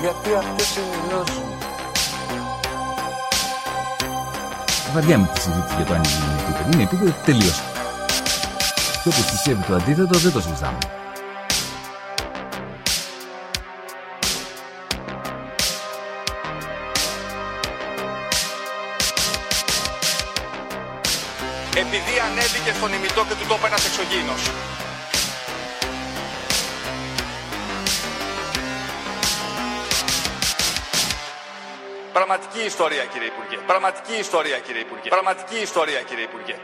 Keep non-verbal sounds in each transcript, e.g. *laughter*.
Γιατί αυτές είναι οι γνώσεις μου. Βαριά με τη συζήτηση για το αν είναι επίπεδο. Είναι επίπεδο τελείωσε. Και όπως πιστεύει το αντίθετο δεν το συζητάμε. επειδή ανέβηκε στον ημιτό και του τόπου ένας εξωγήινος. Πραγματική ιστορία κύριε Υπουργέ. Πραγματική ιστορία κύριε Υπουργέ. Πραγματική ιστορία κύριε Υπουργέ.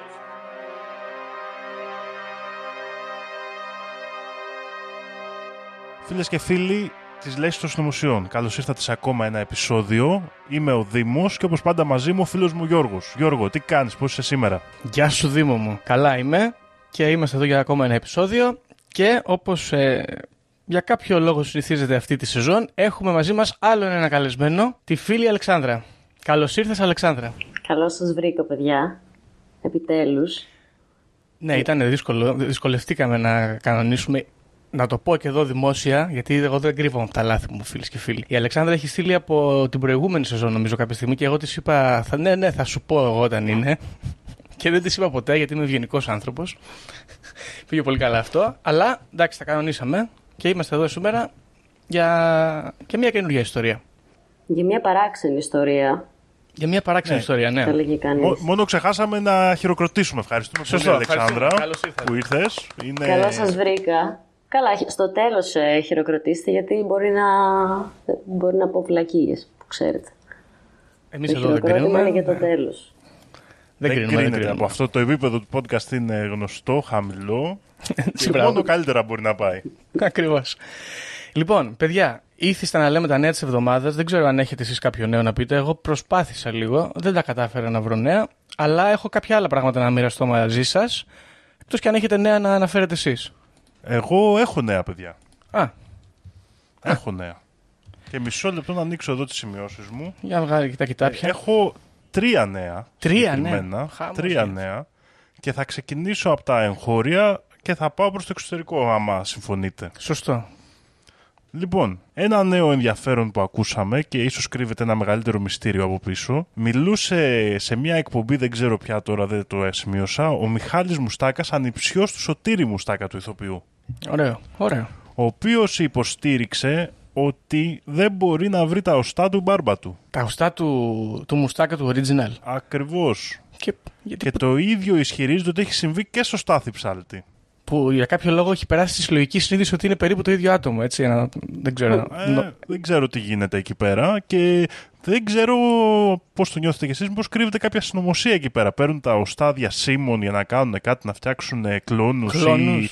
Φίλες και φίλοι της Λέξης των Συνωμοσιών, καλώς ήρθατε σε ακόμα ένα επεισόδιο. Είμαι ο Δήμος και όπως πάντα μαζί μου ο φίλος μου Γιώργος. Γιώργο, τι κάνεις, πώς είσαι σήμερα; Γεια σου Δήμο μου. Καλά είμαι και είμαστε εδώ για ακόμα ένα επεισόδιο και όπως ε, για κάποιο λόγο συνηθίζεται αυτή τη σεζόν έχουμε μαζί μας άλλο ένα καλεσμένο, τη φίλη Αλεξάνδρα. Καλώς ήρθες Αλεξάνδρα. Καλώς σας βρήκα, παιδιά. Επιτέλους. Ναι, ήταν δύσκολο. Δυσκολευτήκαμε να κανονίσουμε. Να το πω και εδώ δημόσια, γιατί εγώ δεν κρύβομαι από τα λάθη μου, φίλες και φίλοι. Η Αλεξάνδρα έχει στείλει από την προηγούμενη σεζόν, νομίζω, κάποια στιγμή και εγώ της είπα, θα, ναι, ναι, θα σου πω εγώ όταν είναι. Και δεν της είπα ποτέ, γιατί είμαι ευγενικός άνθρωπος. Πήγε πολύ καλά αυτό. Αλλά εντάξει, τα κανονίσαμε και είμαστε εδώ σήμερα για και μια καινούργια ιστορία. Για μια παράξενη ιστορία, Για μια παράξενη Ναι. ιστορία, ναι. θα λέγει κανείς. Μό- μόνο ξεχάσαμε να χειροκροτήσουμε. Ευχαριστούμε Σωστό, πολύ, Αλεξάνδρα, ευχαριστούμε. Καλώς ήρθατε. που ήρθες. Είναι... Καλώς σας βρήκα. Καλά, χ- στο τέλος ε, χειροκροτήστε, γιατί μπορεί να, μπορεί να πω βλακίες, που ξέρετε. Εμείς το εδώ δεν χειροκρότημα κρίνουμε. είναι για το Ναι. Τέλος. Δεν Δεν κρίνουμε, δεν κρίνεται κρίνουμε. από αυτό. Το επίπεδο του podcast είναι γνωστό, χαμηλό. *laughs* και Μπράβο. μόνο καλύτερα μπορεί να πάει. Ακριβώς. Λοιπόν, παιδιά, ήθιστα να λέμε τα νέα της εβδομάδας. Δεν ξέρω αν έχετε εσείς κάποιο νέο να πείτε. Εγώ προσπάθησα λίγο. Δεν τα κατάφερα να βρω νέα. Αλλά έχω κάποια άλλα πράγματα να μοιραστώ μαζί σας. Εκτός και αν έχετε νέα να αναφέρετε εσείς. Εγώ έχω νέα, παιδιά. Α, Έχω νέα. Και μισό λεπτό να ανοίξω εδώ τις σημειώσεις μου. για να βγάλει τα κοιτάπια. Έχω τρία νέα. Τρία συγκεκριμένα. νέα. Χάμος Τρία γίνεται. νέα. Και θα ξεκινήσω από τα εγχώρια και θα πάω προς το εξωτερικό, άμα συμφωνείτε. Σωστό. Λοιπόν, ένα νέο ενδιαφέρον που ακούσαμε και ίσως κρύβεται ένα μεγαλύτερο μυστήριο από πίσω. Μιλούσε σε μια εκπομπή, δεν ξέρω πια τώρα, δεν το σημείωσα, ο Μιχάλης Μουστάκας, ανιψιός του Σωτήρη Μουστάκα του ηθοποιού. Ωραίο. Ωραίο. Ο οποίος υποστήριξε ότι δεν μπορεί να βρει τα οστά του μπάρμπα του. Τα οστά του, του μουστάκα του original. Ακριβώς. Και, γιατί Και το ίδιο ισχυρίζεται ότι έχει συμβεί και στο Στάθη Ψάλτη. που για κάποιο λόγο έχει περάσει τη συλλογική συνείδηση ότι είναι περίπου το ίδιο άτομο. Έτσι, ένα- δεν ξέρω. Ε, Νο- δεν ξέρω τι γίνεται εκεί πέρα και δεν ξέρω πώς το νιώθετε κι εσείς, μήπως κρύβεται κάποια συνωμοσία εκεί πέρα. Παίρνουν τα οστά διασύμων για να κάνουν κάτι, να φτιάξουν κλόνους, Κλόνους, ή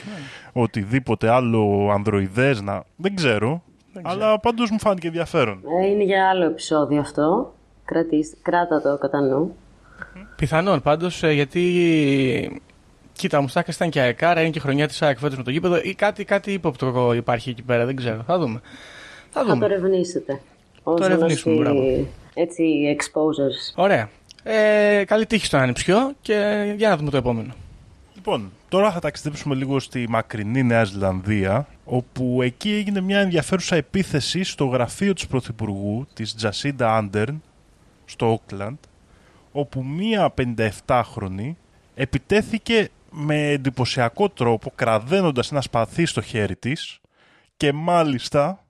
οτιδήποτε άλλο ανδροειδές. Να... Δεν ξέρω. Αλλά πάντως μου φάνηκε ενδιαφέρον. Ε, είναι για άλλο επεισόδιο αυτό. Κρατήστε, κράτα το κατά νου. Πιθανόν πάντως, γιατί. Κοίτα, ο Μουστάκα ήταν και αεκάρα, είναι και χρονιά της ΑΕΚ φέτος με το γήπεδο ή κάτι, κάτι ύποπτο υπάρχει εκεί πέρα, δεν ξέρω. Θα δούμε. Θα Θα το δούμε. ερευνήσετε. Όσο ερευνήσουμε, γνωστοί, μπράβο. Έτσι, exposers. Ωραία. Ε, καλή τύχη στον ανιψιό και για να δούμε το επόμενο. Λοιπόν, τώρα θα ταξιδέψουμε λίγο στη μακρινή Νέα Ζηλανδία, όπου εκεί έγινε μια ενδιαφέρουσα επίθεση στο γραφείο της Πρωθυπουργού, της Τζασίντα Άντερν, στο Όκλαντ, όπου μία 57χρονη επιτέθηκε με εντυπωσιακό τρόπο, κραδένοντας ένα σπαθί στο χέρι της και μάλιστα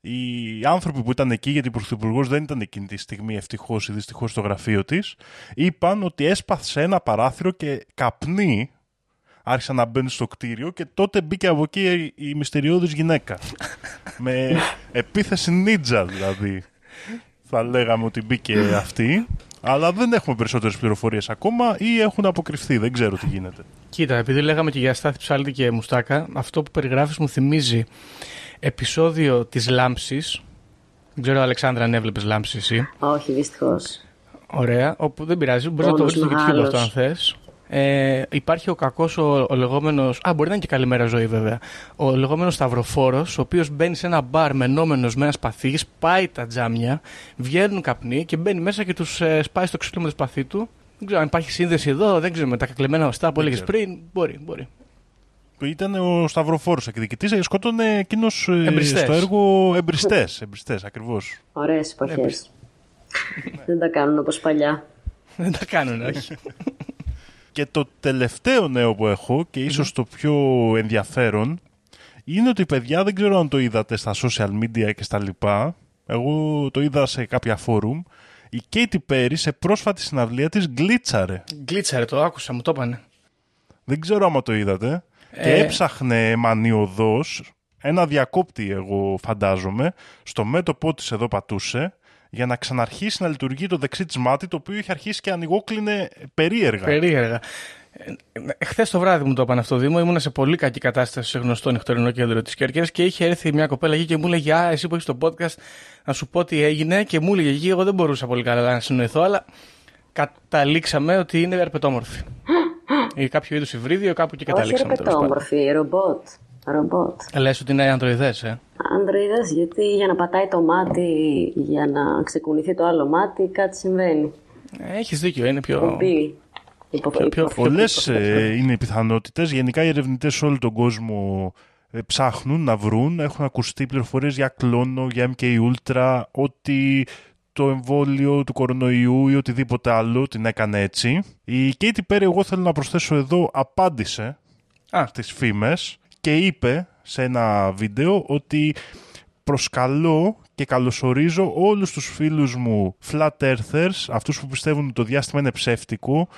οι άνθρωποι που ήταν εκεί, γιατί ο Πρωθυπουργός δεν ήταν εκείνη τη στιγμή ευτυχώς ή δυστυχώς στο γραφείο της, είπαν ότι έσπασε ένα παράθυρο και καπνί άρχισαν να μπαίνουν στο κτίριο και τότε μπήκε από εκεί η μυστηριώδης γυναίκα. *laughs* με επίθεση νίτζα δηλαδή. Θα λέγαμε ότι μπήκε αυτή. Αλλά δεν έχουμε περισσότερες πληροφορίες ακόμα ή έχουν αποκρυφθεί. Δεν ξέρω τι γίνεται. Κοίτα, επειδή λέγαμε και για Στάθη Ψάλτη και Μουστάκα, αυτό που περιγράφεις μου θυμίζει επεισόδιο της Λάμψης. Δεν ξέρω, Αλεξάνδρα, αν έβλεπες Λάμψη εσύ. Όχι, δυστυχώς. Ωραία, όπου δεν πειράζει, μπορείς να το Πόνος βρεις στο YouTube μεγάλος. αυτό αν θες. Ε, υπάρχει ο κακός ο, ο λεγόμενος. Α, μπορεί να είναι και καλημέρα ζωή βέβαια. Ο λεγόμενος Σταυροφόρος, ο οποίος μπαίνει σε ένα μπαρ μενόμενος με ένα σπαθί, σπάει τα τζάμια, βγαίνουν καπνοί και μπαίνει μέσα και τους ε, σπάει στο ξύλο με το σπαθί του. Δεν ξέρω αν υπάρχει σύνδεση εδώ, δεν ξέρω με τα κακλεμμένα οστά που έλεγες ξέρω. πριν. Μπορεί, μπορεί. Που ήταν ο Σταυροφόρος εκδικητής και σκότωνε εκείνος Εμπριστές. στο έργο εμπριστές. Εμπριστές, ακριβώς. Ωραίες εποχές. Δεν τα κάνουν όπως παλιά. δεν τα κάνουν, όχι. Και το τελευταίο νέο που έχω και ίσως το πιο ενδιαφέρον είναι ότι παιδιά δεν ξέρω αν το είδατε στα social media και στα λοιπά. Εγώ το είδα σε κάποια φόρουμ. Η Katy Perry σε πρόσφατη συναυλία της γκλίτσαρε. Γκλίτσαρε, το άκουσα, μου το είπανε. Δεν ξέρω άμα το είδατε. Και Ε. έψαχνε μανιωδώς ένα διακόπτη εγώ φαντάζομαι στο μέτωπό της εδώ πατούσε για να ξαναρχίσει να λειτουργεί το δεξί της μάτι το οποίο είχε αρχίσει και ανοιγόκλινε περίεργα. Περίεργα. Χθες το βράδυ μου το είπαν αυτό, Δήμο. Ήμουν σε πολύ κακή κατάσταση σε γνωστό νυχτερινό κέντρο της Κέρκυρας και είχε έρθει μια κοπέλα εκεί και μου έλεγε Α, εσύ που έχεις το podcast, να σου πω τι έγινε. Και μου έλεγε εκεί, εγώ δεν μπορούσα πολύ καλά να συνοηθώ, αλλά καταλήξαμε ότι είναι αρπετόμορφη. *gasps* ή κάποιο είδους υβρίδιο, κάπου και Όχι καταλήξαμε. τέλος πάντων. ρεπετόμορφη, ρομπότ. Ρομπότ. Λες ότι είναι ανδροειδές, ε; Ανδροειδές, γιατί για να πατάει το μάτι, για να ξεκουνηθεί το άλλο μάτι, κάτι συμβαίνει. Έχεις δίκιο, είναι πιο. Κουμπί. Υπο- πιο- πιο- υπο- Πολλές υπο- είναι οι πιθανότητες. Γενικά οι ερευνητές σε όλο τον κόσμο ε, ψάχνουν να βρουν. Έχουν ακουστεί πληροφορίες για κλόνο, για MK Ultra, ότι το εμβόλιο του κορονοϊού ή οτιδήποτε άλλο την έκανε έτσι. Η Katy Perry, εγώ θέλω να προσθέσω εδώ, απάντησε Α. στις φήμες και είπε σε ένα βίντεο ότι προσκαλώ και καλωσορίζω όλους τους φίλους μου flat earthers, αυτούς που πιστεύουν ότι το διάστημα είναι ψεύτικο,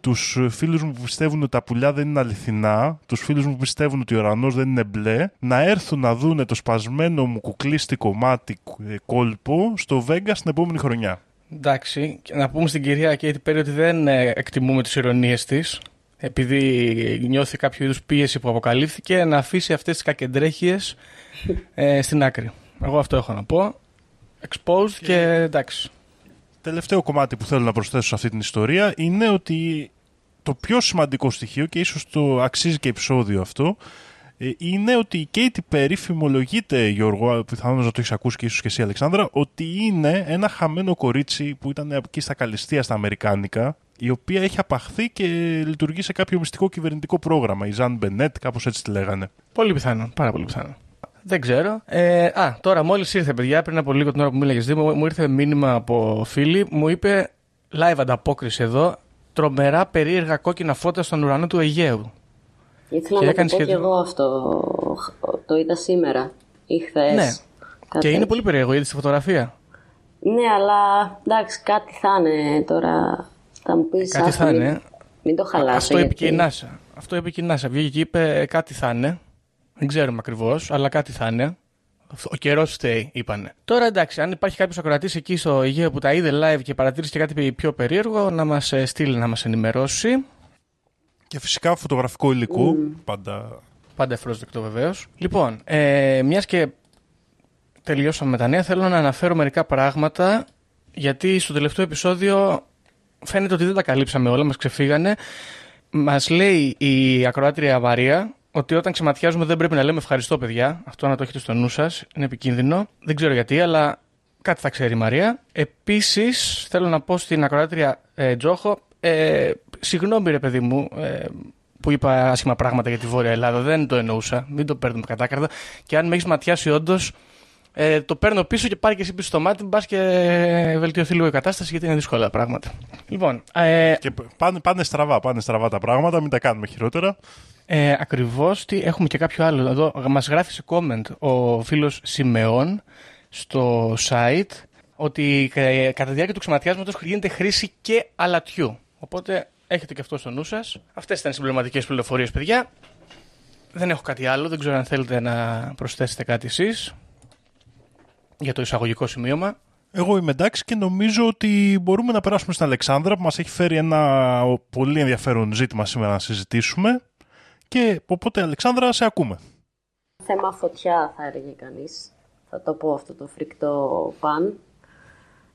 τους φίλους μου που πιστεύουν ότι τα πουλιά δεν είναι αληθινά, τους φίλους μου που πιστεύουν ότι ο ουρανός δεν είναι μπλε, να έρθουν να δούνε το σπασμένο μου κουκλίστικο μάτι ε, κόλπο στο Vegas την επόμενη χρονιά. Εντάξει, και να πούμε στην κυρία Κέιτι Πέρι ότι δεν ε, εκτιμούμε τις ηρωνίες της επειδή νιώθει κάποιο είδους πίεση που αποκαλύφθηκε να αφήσει αυτές τις κακεντρέχειες ε, στην άκρη. Εγώ αυτό έχω να πω. Exposed και εντάξει. Τελευταίο κομμάτι που θέλω να προσθέσω σε αυτή την ιστορία είναι ότι το πιο σημαντικό στοιχείο και ίσως το αξίζει και επεισόδιο αυτό ε, είναι ότι η Katy Perry φημολογείται, Γιώργο, πιθανόν να το έχεις ακούσει και ίσως και εσύ Αλεξάνδρα, ότι είναι ένα χαμένο κορίτσι που ήταν εκεί στα Καλυστία στα Αμερικάνικα, η οποία έχει απαχθεί και λειτουργεί σε κάποιο μυστικό κυβερνητικό πρόγραμμα. Η Ζαν Μπενέτ, κάπως έτσι τη λέγανε. Πολύ πιθανό, πάρα πολύ πιθανό. Δεν ξέρω. Ε, α, τώρα μόλις ήρθε, παιδιά, πριν από λίγο την ώρα που μίλαγες Δήμο, μου ήρθε μήνυμα από φίλη, μου είπε live ανταπόκριση εδώ, τρομερά περίεργα κόκκινα φώτα στον ουρανό του Αιγαίου. Ήθελα Και να έκανε το πω και σχέδιο. εγώ αυτό. Το είδα σήμερα ή χθε. Ναι. Και είναι πολύ περίεργο, είδες τη φωτογραφία. Ναι, αλλά εντάξει, κάτι θα είναι τώρα. Θα μου πεις. Κάτι θα είναι. Μην το χαλάσω. Αυτό είπε και η γιατί- NASA. Αυτό είπε και η NASA. Βγήκε και είπε ε, κάτι θα είναι. Δεν ξέρουμε ακριβώς, αλλά κάτι θα είναι. Αυτό- Ο καιρός φταίει, είπανε. Τώρα εντάξει, αν υπάρχει κάποιος ακροατής εκεί στο Αιγαίο που τα είδε live και παρατήρησε και κάτι πιο περίεργο, να μας στείλει να μας ενημερώσει. Και φυσικά φωτογραφικό υλικό, πάντα Πάντα ευπρόσδεκτο βεβαίως. Λοιπόν, ε, μιας και τελειώσαμε με τα νέα, θέλω να αναφέρω μερικά πράγματα. Γιατί στο τελευταίο επεισόδιο φαίνεται ότι δεν τα καλύψαμε όλα, μας ξεφύγανε. Μας λέει η ακροάτρια Μαρία ότι όταν ξεματιάζουμε δεν πρέπει να λέμε ευχαριστώ, παιδιά. Αυτό να το έχετε στο νου σας. Είναι επικίνδυνο. Δεν ξέρω γιατί, αλλά κάτι θα ξέρει η Μαρία. Επίσης, θέλω να πω στην ακροάτρια ε, Τζόχο, ε, συγγνώμη ρε παιδί μου, ε, που είπα άσχημα πράγματα για τη Βόρεια Ελλάδα. Δεν το εννοούσα. Μην το παίρνουμε κατάκαρδα. Και αν με έχεις ματιάσει, όντως, ε, το παίρνω πίσω και πάρει και εσύ πίσω στο μάτι. Μπας και βελτιωθεί λίγο η κατάσταση, γιατί είναι δύσκολα τα πράγματα. Λοιπόν, ε, Και πάνε, πάνε στραβά, πάνε στραβά τα πράγματα, μην τα κάνουμε χειρότερα. ε, Ακριβώς τι έχουμε και κάποιο άλλο. Εδώ μας γράφει σε comment ο φίλος Σιμεών στο site ότι ε, κατά τη διάρκεια του ξεματιάσματος γίνεται χρήση και αλατιού. Οπότε έχετε και αυτό στο νου σας. Αυτές ήταν οι συμπληρωματικές πληροφορίες, παιδιά. Δεν έχω κάτι άλλο. Δεν ξέρω αν θέλετε να προσθέσετε κάτι εσείς για το εισαγωγικό σημείωμα. Εγώ είμαι εντάξει και νομίζω ότι μπορούμε να περάσουμε στην Αλεξάνδρα που μας έχει φέρει ένα πολύ ενδιαφέρον ζήτημα σήμερα να συζητήσουμε. Και οπότε Αλεξάνδρα σε ακούμε. Θέμα φωτιά θα έλεγε κανείς. Θα το πω αυτό το φρικτό παν.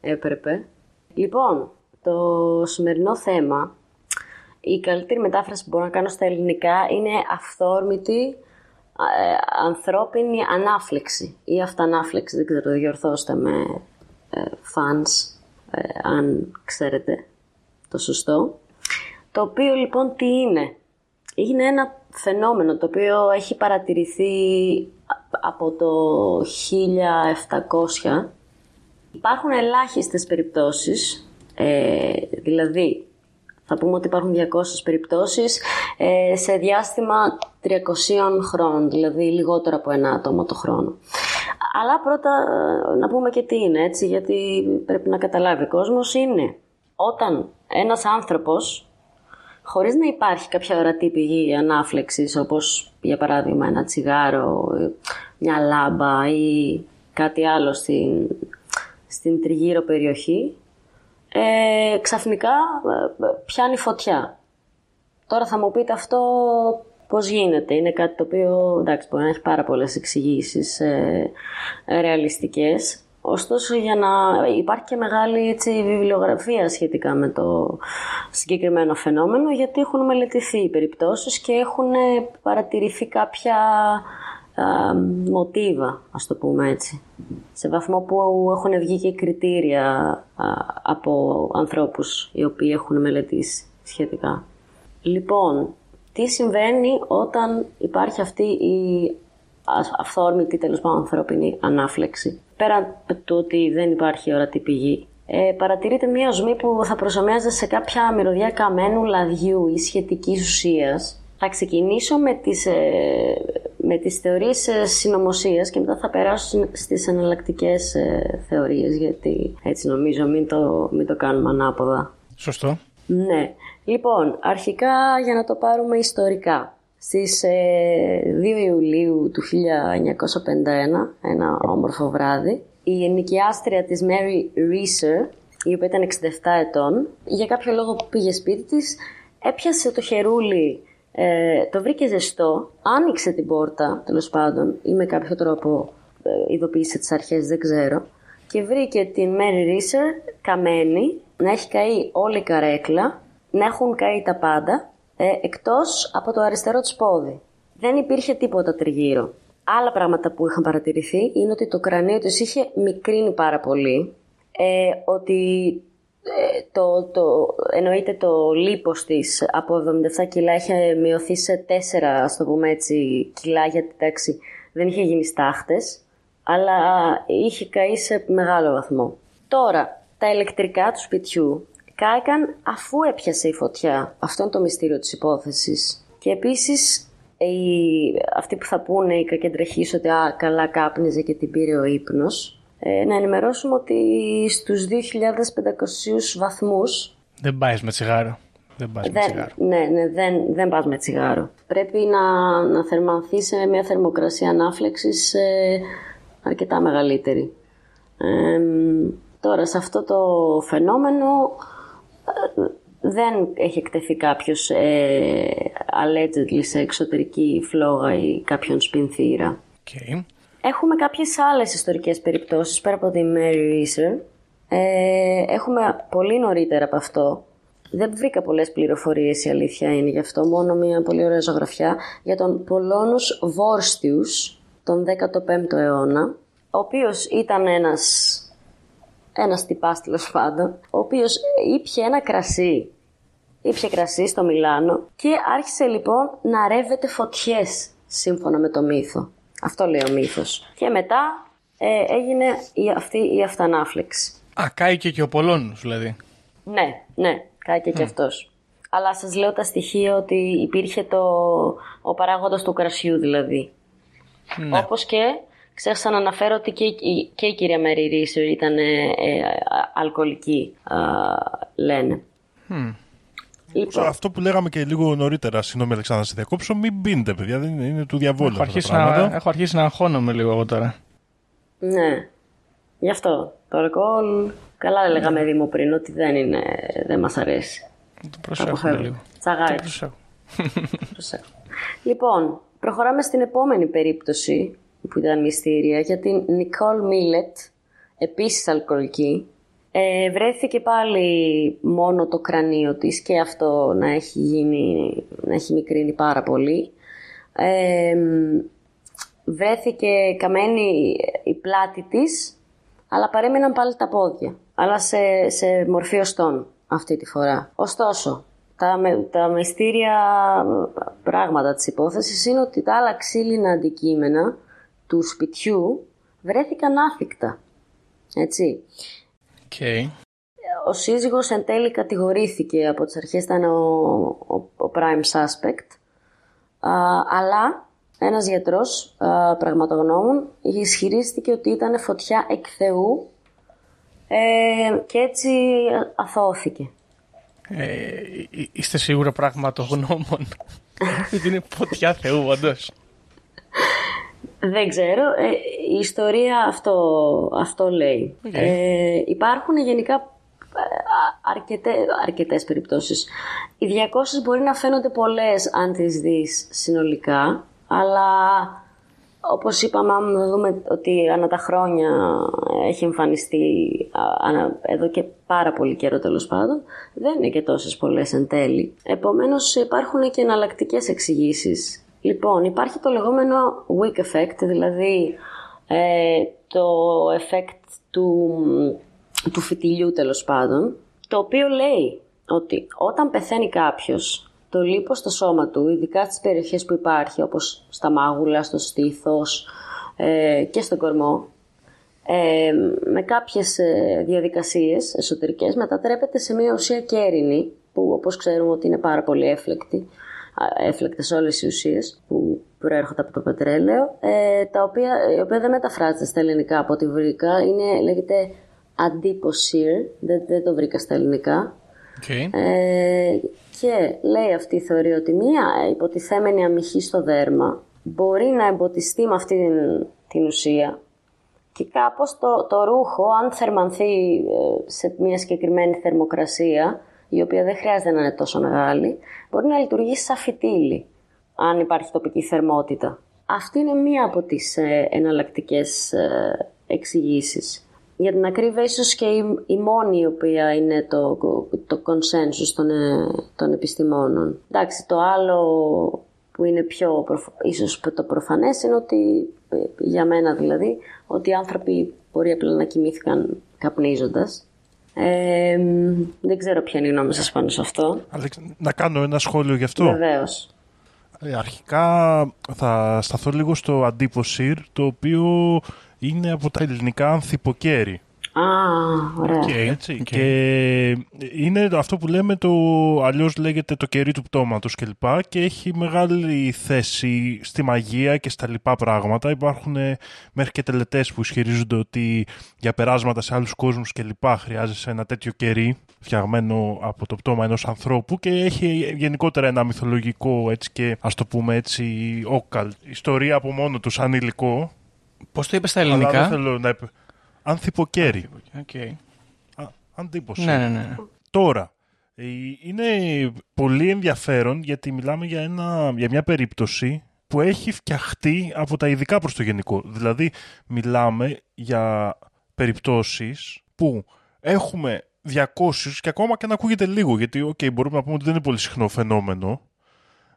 Έπρεπε. Λοιπόν, το σημερινό θέμα, η καλύτερη μετάφραση που μπορώ να κάνω στα ελληνικά είναι αυθόρμητη ε, ανθρώπινη ανάφλεξη ή αυτανάφλεξη, δεν ξέρω, διορθώστε με ε, fans, ε, αν ξέρετε το σωστό. Το οποίο λοιπόν τι είναι; Είναι ένα φαινόμενο το οποίο έχει παρατηρηθεί από το 1700. Υπάρχουν ελάχιστες περιπτώσεις, ε, δηλαδή θα πούμε ότι υπάρχουν 200 περιπτώσεις ε, σε διάστημα 300 χρόνων, δηλαδή λιγότερο από ένα άτομο το χρόνο. Αλλά πρώτα ε, να πούμε και τι είναι, έτσι, γιατί πρέπει να καταλάβει ο κόσμος, είναι όταν ένας άνθρωπος, χωρίς να υπάρχει κάποια ορατή πηγή ανάφλεξης, όπως για παράδειγμα ένα τσιγάρο, μια λάμπα ή κάτι άλλο στην, στην τριγύρω περιοχή, ε, ξαφνικά ε, πιάνει φωτιά. Τώρα θα μου πείτε αυτό πώς γίνεται; Είναι κάτι το οποίο εντάξει, μπορεί να έχει πάρα πολλές εξηγήσεις ε, ρεαλιστικές. Ωστόσο, για να υπάρχει και μεγάλη έτσι, βιβλιογραφία σχετικά με το συγκεκριμένο φαινόμενο, γιατί έχουν μελετηθεί οι περιπτώσεις και έχουν παρατηρηθεί κάποια α, μοτίβα, ας το πούμε έτσι. Σε βαθμό που έχουν βγει και κριτήρια από ανθρώπους οι οποίοι έχουν μελετήσει σχετικά. Λοιπόν, τι συμβαίνει όταν υπάρχει αυτή η αυθόρμητη τέλος πάντων ανθρώπινη ανάφλεξη. Πέραν του ότι δεν υπάρχει ορατή πηγή, ε, παρατηρείται μια οσμή που θα προσωμιάζεται σε κάποια μυρωδιά καμένου λαδιού ή σχετικής ουσίας. Θα ξεκινήσω με τις, ε, με τις θεωρίες ε, συνωμοσίας και μετά θα περάσω στις εναλλακτικές ε, θεωρίες γιατί έτσι νομίζω μην το, μην το κάνουμε ανάποδα. Σωστό. Ναι. Λοιπόν, αρχικά για να το πάρουμε ιστορικά. Στις 2 ε, Ιουλίου του 1951, ένα όμορφο βράδυ, η ενοικιάστρια της Mary Reeser, η οποία ήταν 67 ετών, για κάποιο λόγο που πήγε σπίτι της, έπιασε το χερούλι, ε, το βρήκε ζεστό, άνοιξε την πόρτα, τέλος πάντων, ή με κάποιο τρόπο ε, ειδοποίησε τις αρχές, δεν ξέρω, και βρήκε την Mary Reeser καμένη, να έχει καεί όλη η καρέκλα να έχουν καεί τα πάντα, ε, εκτός από το αριστερό της πόδι. Δεν υπήρχε τίποτα τριγύρω. Άλλα πράγματα που είχαν παρατηρηθεί είναι ότι το κρανίο της είχε μικρύνει πάρα πολύ, ε, ότι ε, το, το, εννοείται το λίπος της από 77 κιλά είχε μειωθεί σε 4 ας το πούμε έτσι κιλά γιατί εντάξει δεν είχε γίνει στάχτες αλλά είχε καεί σε μεγάλο βαθμό. Τώρα, τα ηλεκτρικά του σπιτιού κάηκαν αφού έπιασε η φωτιά. Αυτό είναι το μυστήριο της υπόθεσης. Και επίσης οι, αυτοί που θα πούνε οι κακεντρεχείς ότι α, καλά κάπνιζε και την πήρε ο ύπνος, ε, να ενημερώσουμε ότι στους 2.500 βαθμούς... Δεν πάει με τσιγάρο. Δεν πας με τσιγάρο. Ναι, ναι, δεν, δεν πας με τσιγάρο. Πρέπει να, να θερμανθεί σε μια θερμοκρασία ανάφλεξης ε, αρκετά μεγαλύτερη. τώρα, σε αυτό το φαινόμενο δεν έχει εκτεθεί κάποιος ε, allegedly σε εξωτερική φλόγα ή κάποιον σπινθήρα. Okay. Έχουμε κάποιες άλλες ιστορικές περιπτώσεις πέρα από τη Mary Reeser. Ε, έχουμε πολύ νωρίτερα από αυτό. Δεν βρήκα πολλές πληροφορίες η αλήθεια είναι γι' αυτό, μόνο μια πολύ ωραία ζωγραφιά για τον Πολώνους Βόρστιους τον 15ο αιώνα, ο οποίος ήταν ένας ένας τυπάς τέλος πάντων, ο οποίος ήπια ένα κρασί. Ήπια κρασί στο Μιλάνο και άρχισε λοιπόν να ρεύεται φωτιές σύμφωνα με το μύθο. Αυτό λέει ο μύθος. Και μετά ε, έγινε η, αυτή η αυτανάφλεξη. Α, κάηκε και ο Πολώνος δηλαδή. Ναι, ναι, κάηκε mm. και αυτός. Αλλά σας λέω τα στοιχεία ότι υπήρχε το, ο παράγοντας του κρασιού δηλαδή. Ναι. Όπως και Ξέχασα να αναφέρω ότι και, η, και η κυρία Μέρι Ρίσερ ήταν ε, ε, αλκοολική, λένε. Λοιπόν. Αυτό που λέγαμε και λίγο νωρίτερα, συγγνώμη Αλεξάνδρα, σε διακόψω, μην πίνετε, παιδιά, δεν είναι, είναι του διαβόλου. Έχω, αρχίσει να, έχω αρχίσει να αγχώνομαι λίγο εγώ τώρα. Ναι. Γι' αυτό. Το αλκοόλ, καλά λέγαμε Δήμο πριν, ότι δεν, είναι, δεν μας αρέσει. Το προσέχουμε αποφεύγω. λίγο. Τσαγάρι. Το προσέχω. Προσέχω. Λοιπόν, προχωράμε στην επόμενη περίπτωση που ήταν μυστήρια για την Νικόλ Μίλετ, επίσης αλκοολική. Ε, βρέθηκε πάλι μόνο το κρανίο της και αυτό να έχει γίνει, να έχει μικρύνει πάρα πολύ. Ε, βρέθηκε καμένη η πλάτη της, αλλά παρέμειναν πάλι τα πόδια, αλλά σε, σε μορφή οστών αυτή τη φορά. Ωστόσο, τα, με- τα μυστήρια πράγματα της υπόθεσης είναι ότι τα άλλα ξύλινα αντικείμενα του σπιτιού βρέθηκαν άθικτα. Έτσι. Οκ. Ο σύζυγος εν τέλει κατηγορήθηκε από τις αρχές, ήταν ο, ο, ο prime suspect, α, αλλά ένας γιατρός α, πραγματογνώμων ισχυρίστηκε ότι ήταν φωτιά εκ Θεού ε, και έτσι αθωώθηκε. Ε, εί- είστε σίγουρα πραγματογνώμων. *laughs* ότι είναι φωτιά Θεού, όντως. Δεν ξέρω. Ε, η ιστορία αυτό, αυτό λέει. Οκ. Ε, υπάρχουν γενικά ε, α- αρκετές, αρκετές περιπτώσεις. Οι 200 μπορεί να φαίνονται πολλές αν τις δεις συνολικά, αλλά όπως είπαμε, αν δούμε ότι ανά τα χρόνια έχει εμφανιστεί α, ανα- εδώ και πάρα πολύ καιρό τέλος πάντων, δεν είναι και τόσες πολλές εν τέλει. Επομένως υπάρχουν και εναλλακτικές εξηγήσεις. Λοιπόν, υπάρχει το λεγόμενο weak effect, δηλαδή ε, το effect του, του φυτιλιού τέλος πάντων, το οποίο λέει ότι όταν πεθαίνει κάποιος, το λίπος στο σώμα του, ειδικά στις περιοχές που υπάρχει, όπως στα μάγουλα, στο στήθος ε, και στον κορμό, ε, με κάποιες ε, διαδικασίες εσωτερικές μετατρέπεται σε μια ουσία κέρινη, που όπως ξέρουμε ότι είναι πάρα πολύ έφλεκτη, α, έφλεκτες όλες οι ουσίες που προέρχονται από το πετρέλαιο, ε, τα οποία, η οποία δεν μεταφράζεται στα ελληνικά από ό,τι βρήκα, είναι, λέγεται αντίποσύρ, δεν, δεν το βρήκα στα ελληνικά, Okay. ε, και λέει αυτή η θεωρία ότι μία υποτιθέμενη αμυχή στο δέρμα μπορεί να εμποτιστεί με αυτή την, την ουσία και κάπως το, το ρούχο, αν θερμανθεί ε, σε μια συγκεκριμένη θερμοκρασία, η οποία δεν χρειάζεται να είναι τόσο μεγάλη, μπορεί να λειτουργήσει σαν φυτίλι, αν υπάρχει τοπική θερμότητα. Αυτή είναι μία από τις ε, εναλλακτικές ε, εξηγήσεις. Για την ακρίβεια, ίσως και η, η μόνη η οποία είναι το, το consensus των, ε, των επιστημόνων. Εντάξει, το άλλο που είναι πιο, προφ- ίσως το προφανές είναι ότι, ε, για μένα δηλαδή, ότι οι άνθρωποι μπορεί απλά να κοιμήθηκαν καπνίζοντας. Ε, δεν ξέρω ποια είναι η γνώμη σας πάνω σε αυτό. Αλέξ, να κάνω ένα σχόλιο γι' αυτό. Βεβαίως. Ε, αρχικά θα σταθώ λίγο στο αντίποσυρ, το οποίο είναι από τα ελληνικά ανθυποκέρι. Α, ωραία. Οκ. Έτσι. Οκ. Και είναι αυτό που λέμε το αλλιώς λέγεται το κερί του πτώματος κλπ. Και έχει μεγάλη θέση στη μαγεία και στα λοιπά πράγματα. Υπάρχουν ε, μέχρι και τελετές που ισχυρίζονται ότι για περάσματα σε άλλους κόσμους κλπ. χρειάζεσαι ένα τέτοιο κερί φτιαγμένο από το πτώμα ενός ανθρώπου και έχει γενικότερα ένα μυθολογικό έτσι και ας το πούμε έτσι όκαλ ιστορία από μόνο τους σαν υλικό Πώς το είπες στα αλλά δεν ελληνικά. θέλω να... επ- Ανθυποκέρι. Οκ. Α, Αντίποση. Ναι, ναι, ναι. Τώρα, ε, είναι πολύ ενδιαφέρον γιατί μιλάμε για, ένα, για μια περίπτωση που έχει φτιαχτεί από τα ειδικά προς το γενικό. Δηλαδή, μιλάμε για περιπτώσεις που έχουμε 200 και ακόμα και να ακούγεται λίγο, γιατί okay, μπορούμε να πούμε ότι δεν είναι πολύ συχνό φαινόμενο.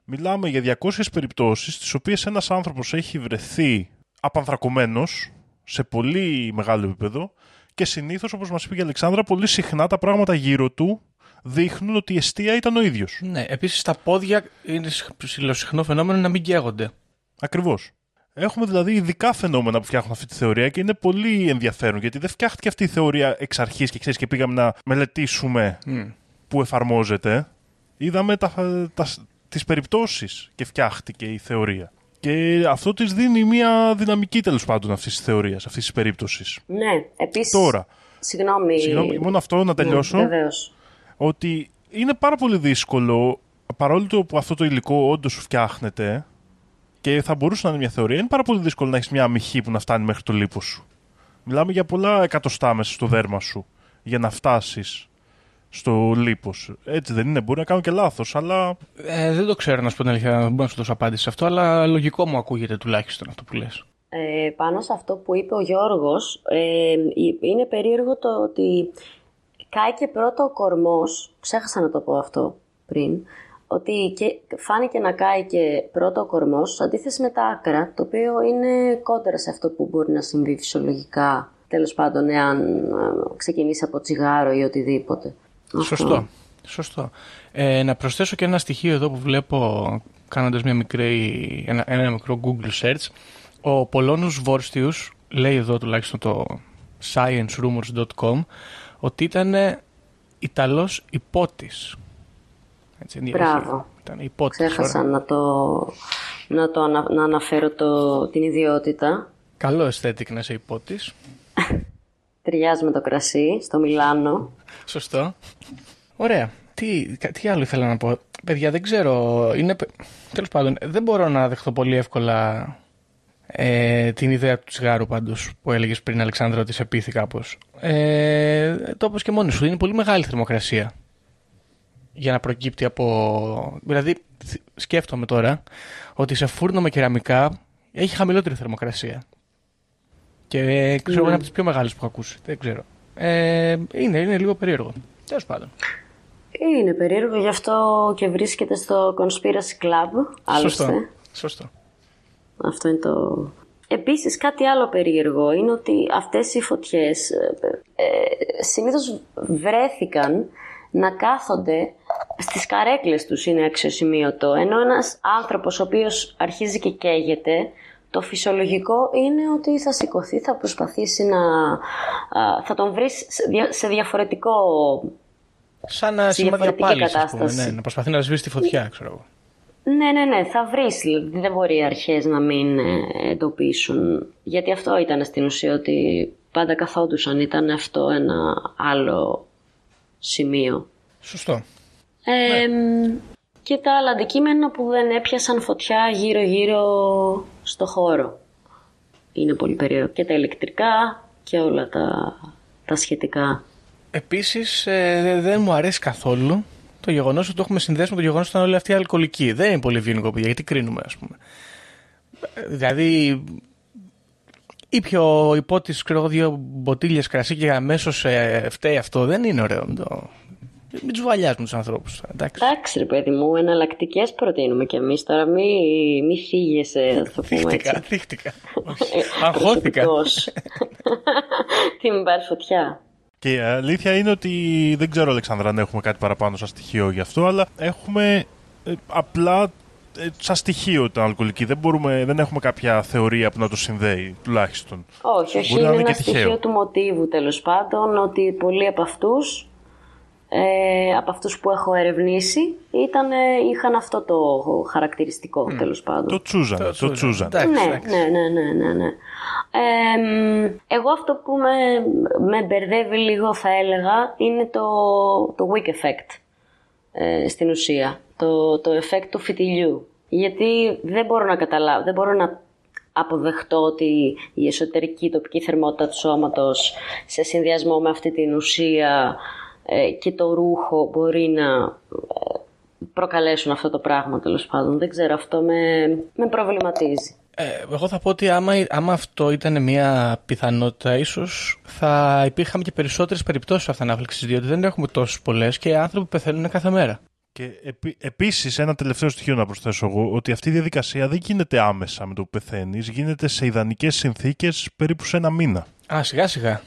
Μιλάμε για 200 περιπτώσεις στις οποίες ένας άνθρωπος έχει βρεθεί απανθρακωμένος σε πολύ μεγάλο επίπεδο και συνήθως, όπως μας είπε και η Αλεξάνδρα, πολύ συχνά τα πράγματα γύρω του δείχνουν ότι η αιστεία ήταν ο ίδιος. ναι. Επίσης τα πόδια είναι ψηλοσυχνό φαινόμενο να μην καίγονται. Ακριβώς. Έχουμε δηλαδή ειδικά φαινόμενα που φτιάχνουν αυτή τη θεωρία και είναι πολύ ενδιαφέρον γιατί δεν φτιάχτηκε αυτή η θεωρία εξ αρχής και ξέρεις και πήγαμε να μελετήσουμε Μμ. που εφαρμόζεται. Είδαμε τα, τα, τις περιπτώσεις και φτιάχτηκε η θεωρία. Και αυτό της δίνει μια δυναμική τέλος πάντων αυτής της θεωρίας, αυτής της περίπτωσης. Ναι, επίσης... Τώρα, Συγγνώμη. συγγνώμη, μόνο αυτό να τελειώσω. Ναι, βεβαίως. ότι είναι πάρα πολύ δύσκολο, παρόλο το που αυτό το υλικό όντως σου φτιάχνεται και θα μπορούσε να είναι μια θεωρία, είναι πάρα πολύ δύσκολο να έχεις μια αμυχή που να φτάνει μέχρι το λίπος σου. Μιλάμε για πολλά εκατοστά μέσα στο δέρμα σου για να φτάσεις στο λίπος. Έτσι δεν είναι, μπορεί να κάνω και λάθος, αλλά Ε, δεν το ξέρω να σου πω την αλήθεια, δεν μπορώ να σου δώσω απάντηση σε αυτό, αλλά λογικό μου ακούγεται τουλάχιστον αυτό που λες. Ε, πάνω σε αυτό που είπε ο Γιώργος, ε, είναι περίεργο το ότι κάει και πρώτο ο κορμός, ξέχασα να το πω αυτό πριν, ότι και φάνηκε να κάει και πρώτο ο κορμός, σε αντίθεση με τα άκρα, το οποίο είναι κόντρα σε αυτό που μπορεί να συμβεί φυσιολογικά, τέλος πάντων, εάν ε, ξεκινήσει από τσιγάρο ή οτιδήποτε. Αυτό. Σωστό. Σωστό. Ε, να προσθέσω και ένα στοιχείο εδώ που βλέπω κάνοντας μια μικρή, ένα, ένα μικρό Google search. Ο Πολώνους Βόρστιους λέει εδώ τουλάχιστον το sciencerumors.com ότι ήταν Ιταλός υπότης. Έτσι, ενδιαφέρον. Μπράβο. Ήταν υπότης. Ξέχασα ωραία. να το, να το ανα- να αναφέρω το, την ιδιότητα. Καλό aesthetic να είσαι υπότης. *laughs* Ταιριάζει με το κρασί στο Μιλάνο. Σωστό. Ωραία. Τι, κα- τι άλλο ήθελα να πω; Παιδιά, δεν ξέρω. Είναι, τέλος πάντων, δεν μπορώ να δεχτώ πολύ εύκολα ε, την ιδέα του τσιγάρου πάντως που έλεγες πριν Αλεξάνδρα ότι σε πείθει κάπως. Ε, το όπως και μόνοι σου. Είναι πολύ μεγάλη θερμοκρασία για να προκύπτει από... Δηλαδή, θ- σκέφτομαι τώρα ότι σε φούρνο με κεραμικά έχει χαμηλότερη θερμοκρασία. Και ε, ξέρω Ναι. είναι από τις πιο μεγάλες που έχω ακούσει. Δεν ξέρω. Ε, είναι, είναι λίγο περίεργο. Τέλος πάντων. Είναι περίεργο, γι' αυτό και βρίσκεται στο Conspiracy Club. Άλλωστε. Σωστό. Σωστό. Αυτό είναι το... Επίσης κάτι άλλο περίεργο είναι ότι αυτές οι φωτιές ε, ε, συνήθως βρέθηκαν να κάθονται στις καρέκλες τους είναι αξιοσημείωτο ενώ ένας άνθρωπος ο οποίος αρχίζει και καίγεται το φυσιολογικό είναι ότι θα σηκωθεί, θα προσπαθήσει να... α, θα τον βρεις σε δια- σε διαφορετικό... Σαν να Σε σήμα διαφορετική διαπάληση, ας πούμε. κατάσταση. Ναι, να προσπαθεί να σβήσει τη φωτιά, ξέρω εγώ. Ναι, ναι, ναι, θα βρεις, δηλαδή δεν μπορεί οι αρχές να μην ε, εντοπίσουν. Γιατί αυτό ήταν στην ουσία ότι πάντα καθόντουσαν, ήταν αυτό ένα άλλο σημείο. Σωστό. Ε, Και τα άλλα αντικείμενα που δεν έπιασαν φωτιά γύρω-γύρω στο χώρο. Είναι πολύ περίεργο. Και τα ηλεκτρικά και όλα τα, τα σχετικά. Επίσης, ε, δεν μου αρέσει καθόλου το γεγονός ότι το έχουμε συνδέσει με το γεγονός ότι ήταν όλοι αυτοί αλκοολικοί. Δεν είναι πολύ ευγενικό, παιδιά, γιατί κρίνουμε, ας πούμε. Ε, Δηλαδή, ήπιο ο υπότη, ξέρω εγώ, δύο μποτίλιες κρασί και αμέσως ε, φταίει αυτό. Δεν είναι ωραίο. Μην, το... μην τους βαλιάζουμε τους ανθρώπους. Εντάξει. Εντάξει, ρε παιδί μου, εναλλακτικές προτείνουμε κι εμείς. Τώρα μη, μη θίγεσαι, θα το πούμε Θύχτηκα, έτσι. θύχτηκα. Ε, Αγχώθηκα. προσωπικός. *laughs* Τι μην πάρει φωτιά. Και η αλήθεια είναι ότι δεν ξέρω, Αλεξάνδρα, αν έχουμε κάτι παραπάνω σαν στοιχείο γι' αυτό, αλλά έχουμε ε, απλά ε, σαν στοιχείο την αλκοολική. Δεν, μπορούμε, δεν έχουμε κάποια θεωρία που να το συνδέει, τουλάχιστον. Όχι, όχι, Μπορεί να είναι είναι ένα και τυχαίο. στοιχείο του μοτίβου τέλος πάντων ότι πολλοί από αυτούς. Ε, από αυτούς που έχω ερευνήσει ήταν, ε, είχαν αυτό το χαρακτηριστικό τέλος πάντων. Το τσούζανε, το τσούζανε. Εντάξει, Ναι, εντάξει. ναι, ναι, ναι, ναι, ναι. Ε, μ, εγώ αυτό που με, με μπερδεύει λίγο θα έλεγα είναι το, το wick effect ε, στην ουσία. Το, το effect του φιτιλιού. Γιατί δεν μπορώ να καταλάβω, δεν μπορώ να αποδεχτώ ότι η εσωτερική τοπική θερμότητα του σώματος σε συνδυασμό με αυτή την ουσία ε, και το ρούχο μπορεί να ε, προκαλέσουν αυτό το πράγμα τέλος πάντων. Δεν ξέρω, αυτό με, με προβληματίζει. Ε, εγώ θα πω ότι άμα, άμα αυτό ήταν μια πιθανότητα, ίσως θα υπήρχαν και περισσότερες περιπτώσεις αυτανάφλεξη, διότι δεν έχουμε τόσες πολλές και άνθρωποι πεθαίνουν κάθε μέρα. Και επί, επίσης ένα τελευταίο στοιχείο να προσθέσω εγώ, ότι αυτή η διαδικασία δεν γίνεται άμεσα με το που πεθαίνεις, γίνεται σε ιδανικές συνθήκες περίπου σε ένα μήνα. Α, σιγά σιγά.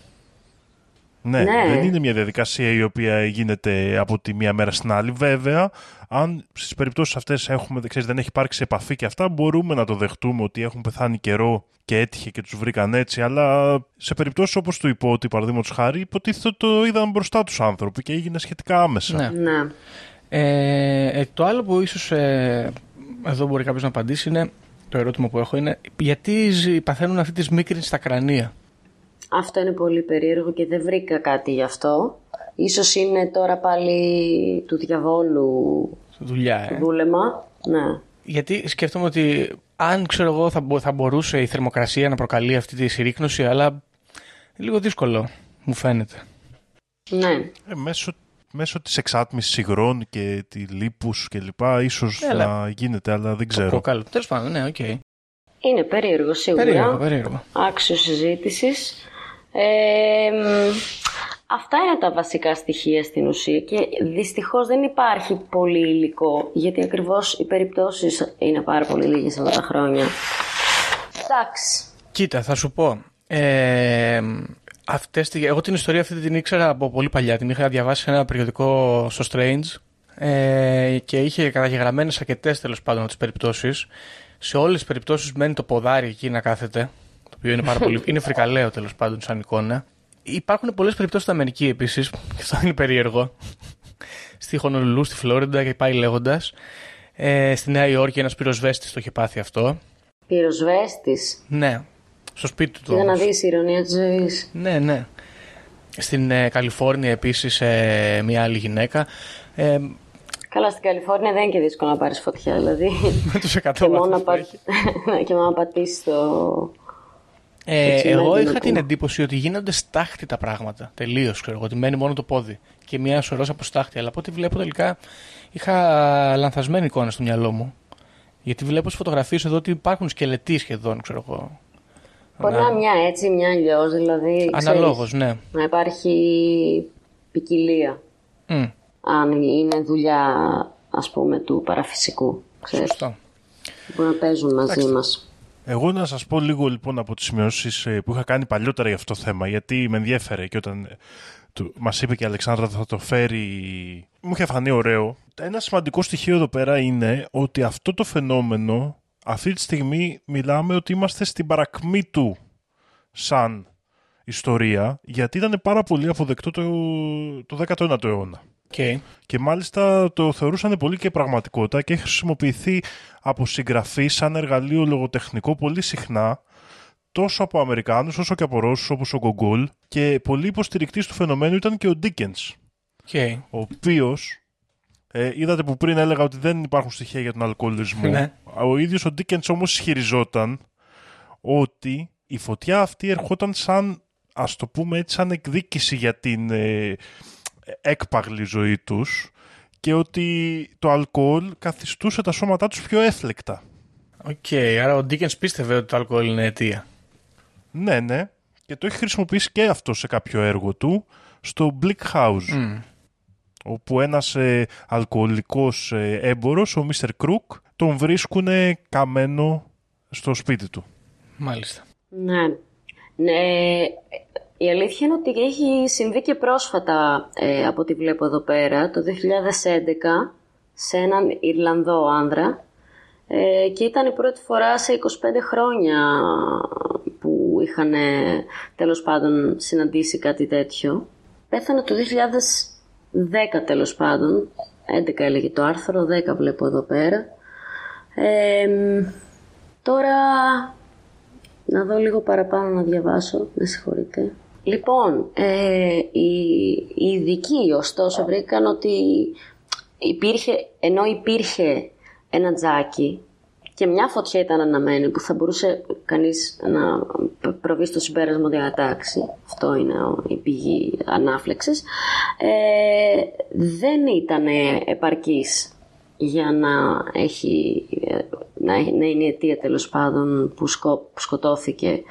Ναι, Ναι. δεν είναι μια διαδικασία η οποία γίνεται από τη μία μέρα στην άλλη. Βέβαια, αν στις περιπτώσεις αυτές έχουμε, δεν ξέρεις, δεν έχει υπάρξει επαφή και αυτά, μπορούμε να το δεχτούμε ότι έχουν πεθάνει καιρό και έτυχε και τους βρήκαν έτσι. Αλλά σε περιπτώσεις όπως του υπότι, παραδείγματος χάρη, υποτίθεται ότι το είδαν μπροστά τους άνθρωποι και έγινε σχετικά άμεσα. Ναι. Ναι. Ε, ε, το άλλο που ίσως ε, εδώ μπορεί κάποιος να απαντήσει είναι το ερώτημα που έχω είναι γιατί ζ- παθαίνουν αυτή τη σμίκρινση στα κρανία; Αυτό είναι πολύ περίεργο και δεν βρήκα κάτι γι' αυτό. Ίσως είναι τώρα πάλι του διαβόλου Δουλειά, ε. δούλεμα. Ναι. Γιατί σκέφτομαι ότι αν ξέρω εγώ θα, μπο- θα μπορούσε η θερμοκρασία να προκαλεί αυτή τη συρρίκνωση, αλλά λίγο δύσκολο, μου φαίνεται. Ναι. Ε, μέσω, μέσω της εξάτμισης υγρών και του λίπους και λοιπά ίσως Έλα. να γίνεται, αλλά δεν ξέρω. Κοκάλο. Τέλος πάντων, ναι, οκ. Είναι περίεργο σίγουρα. Περίεργο, περίεργο. Άξιος συζήτησης. Ε, μ, αυτά είναι τα βασικά στοιχεία στην ουσία και δυστυχώς δεν υπάρχει πολύ υλικό γιατί ακριβώς οι περιπτώσεις είναι πάρα πολύ λίγες αυτά τα χρόνια. Εντάξει. Κοίτα, θα σου πω. Ε, αυτές, τη- εγώ την ιστορία αυτή την ήξερα από πολύ παλιά. Την είχα διαβάσει σε ένα περιοδικό στο Strange ε, και είχε καταγεγραμμένες αρκετές τέλος πάντων τις περιπτώσεις. Σε όλες τις περιπτώσεις μένει το ποδάρι εκεί να κάθεται. Το οποίο είναι πάρα πολύ. είναι φρικαλαίο τέλος πάντων σαν εικόνα. Υπάρχουν πολλές περιπτώσεις στην Αμερική επίσης, και αυτό είναι περίεργο. στη Χονολουλού, στη Φλόριντα και πάει λέγοντας. Ε, στη Νέα Υόρκη ένας πυροσβέστης το είχε πάθει αυτό. Πυροσβέστης; Ναι, στο σπίτι του. Κοίτα να όμως. δεις η ηρωνία της ζωής. Ναι, ναι. Στην ε, Καλιφόρνια επίσης ε, μια άλλη γυναίκα. Ε, Καλά, στην Καλιφόρνια δεν είναι και δύσκολο να πάρεις φωτιά, δηλαδή. *laughs* με τους 100 και, μόνο βαθμούς να που πα... έχει. Ναι, *laughs* και μόνο να πατήσεις το... Ε, Έτσι, εγώ ναι, είχα ναι, την ναι. εντύπωση ότι γίνονται στάχτη τα πράγματα. Τελείως, ξέρω εγώ. Ότι μένει μόνο το πόδι. Και μια σωρό από στάχτη. Αλλά από ό,τι βλέπω τελικά είχα λανθασμένη εικόνα στο μυαλό μου. Γιατί βλέπω στις φωτογραφίες εδώ ότι υπάρχουν σκελετοί σχεδόν, ξέρω εγώ. Μπορεί να είναι μια έτσι, μια αλλιώς, δηλαδή. Αναλόγως, ξέρεις, ναι. Να υπάρχει ποικιλία. Μμ, Αν είναι δουλειά, ας πούμε, του παραφυσικού. Ξέρεις, σωστό. που να παίζουν μαζί μας. Εγώ να σας πω λίγο λοιπόν από τις σημειώσεις ε, που είχα κάνει παλιότερα για αυτό το θέμα, γιατί με ενδιέφερε και όταν ε, του, μας είπε και η Αλεξάνδρα θα το φέρει, μου είχε φανεί ωραίο. Ένα σημαντικό στοιχείο εδώ πέρα είναι ότι αυτό το φαινόμενο, αυτή τη στιγμή μιλάμε ότι είμαστε στην παρακμή του σαν ιστορία, γιατί ήταν πάρα πολύ αποδεκτό το, το 19ο αιώνα. Okay. Και μάλιστα το θεωρούσαν πολύ και πραγματικότητα και έχει χρησιμοποιηθεί από συγγραφείς σαν εργαλείο λογοτεχνικό πολύ συχνά τόσο από Αμερικάνους όσο και από Ρώσους όπως ο Γκογκόλ και πολύ υποστηρικτής του φαινομένου ήταν και ο Ντίκενς Okay. ο οποίος ε, είδατε που πριν έλεγα ότι δεν υπάρχουν στοιχεία για τον αλκοολισμό Ναι. ο ίδιος ο Ντίκενς όμως ισχυριζόταν ότι η φωτιά αυτή ερχόταν σαν ας το πούμε έτσι σαν εκδίκηση για την ε, έκπαγλη ζωή τους και ότι το αλκοόλ καθιστούσε τα σώματά τους πιο εύφλεκτα. Οκ, άρα ο Ντίκενς πίστευε ότι το αλκοόλ είναι αιτία. Ναι, ναι. Και το έχει χρησιμοποιήσει και αυτό σε κάποιο έργο του στο Bleak House. Μμ. Όπου ένας ε, αλκοολικός ε, έμπορος, ο Mr. Krook, τον βρίσκουν καμένο στο σπίτι του. Μάλιστα. Ναι. ναι. Η αλήθεια είναι ότι έχει συμβεί και πρόσφατα, ε, από ό,τι βλέπω εδώ πέρα, το 2011, σε έναν Ιρλανδό άνδρα ε, και ήταν η πρώτη φορά σε 25 χρόνια που είχαν ε, τέλος πάντων συναντήσει κάτι τέτοιο. Πέθανε το 2010 τέλος πάντων, 11 έλεγε το άρθρο, 10 βλέπω εδώ πέρα. Ε, τώρα να δω λίγο παραπάνω να διαβάσω, με συγχωρείτε. Λοιπόν, ε, οι, οι ειδικοί ωστόσο βρήκαν ότι υπήρχε, ενώ υπήρχε ένα τζάκι και μια φωτιά ήταν αναμένη που θα μπορούσε κανείς να προβεί στο συμπέρασμα ότι ανατάξει, αυτό είναι ο- η πηγή ανάφλεξης, ε, δεν ήταν επαρκής για να, έχει, ε, να, έχει- να είναι η αιτία τέλος πάντων που, σκο, που σκοτώθηκε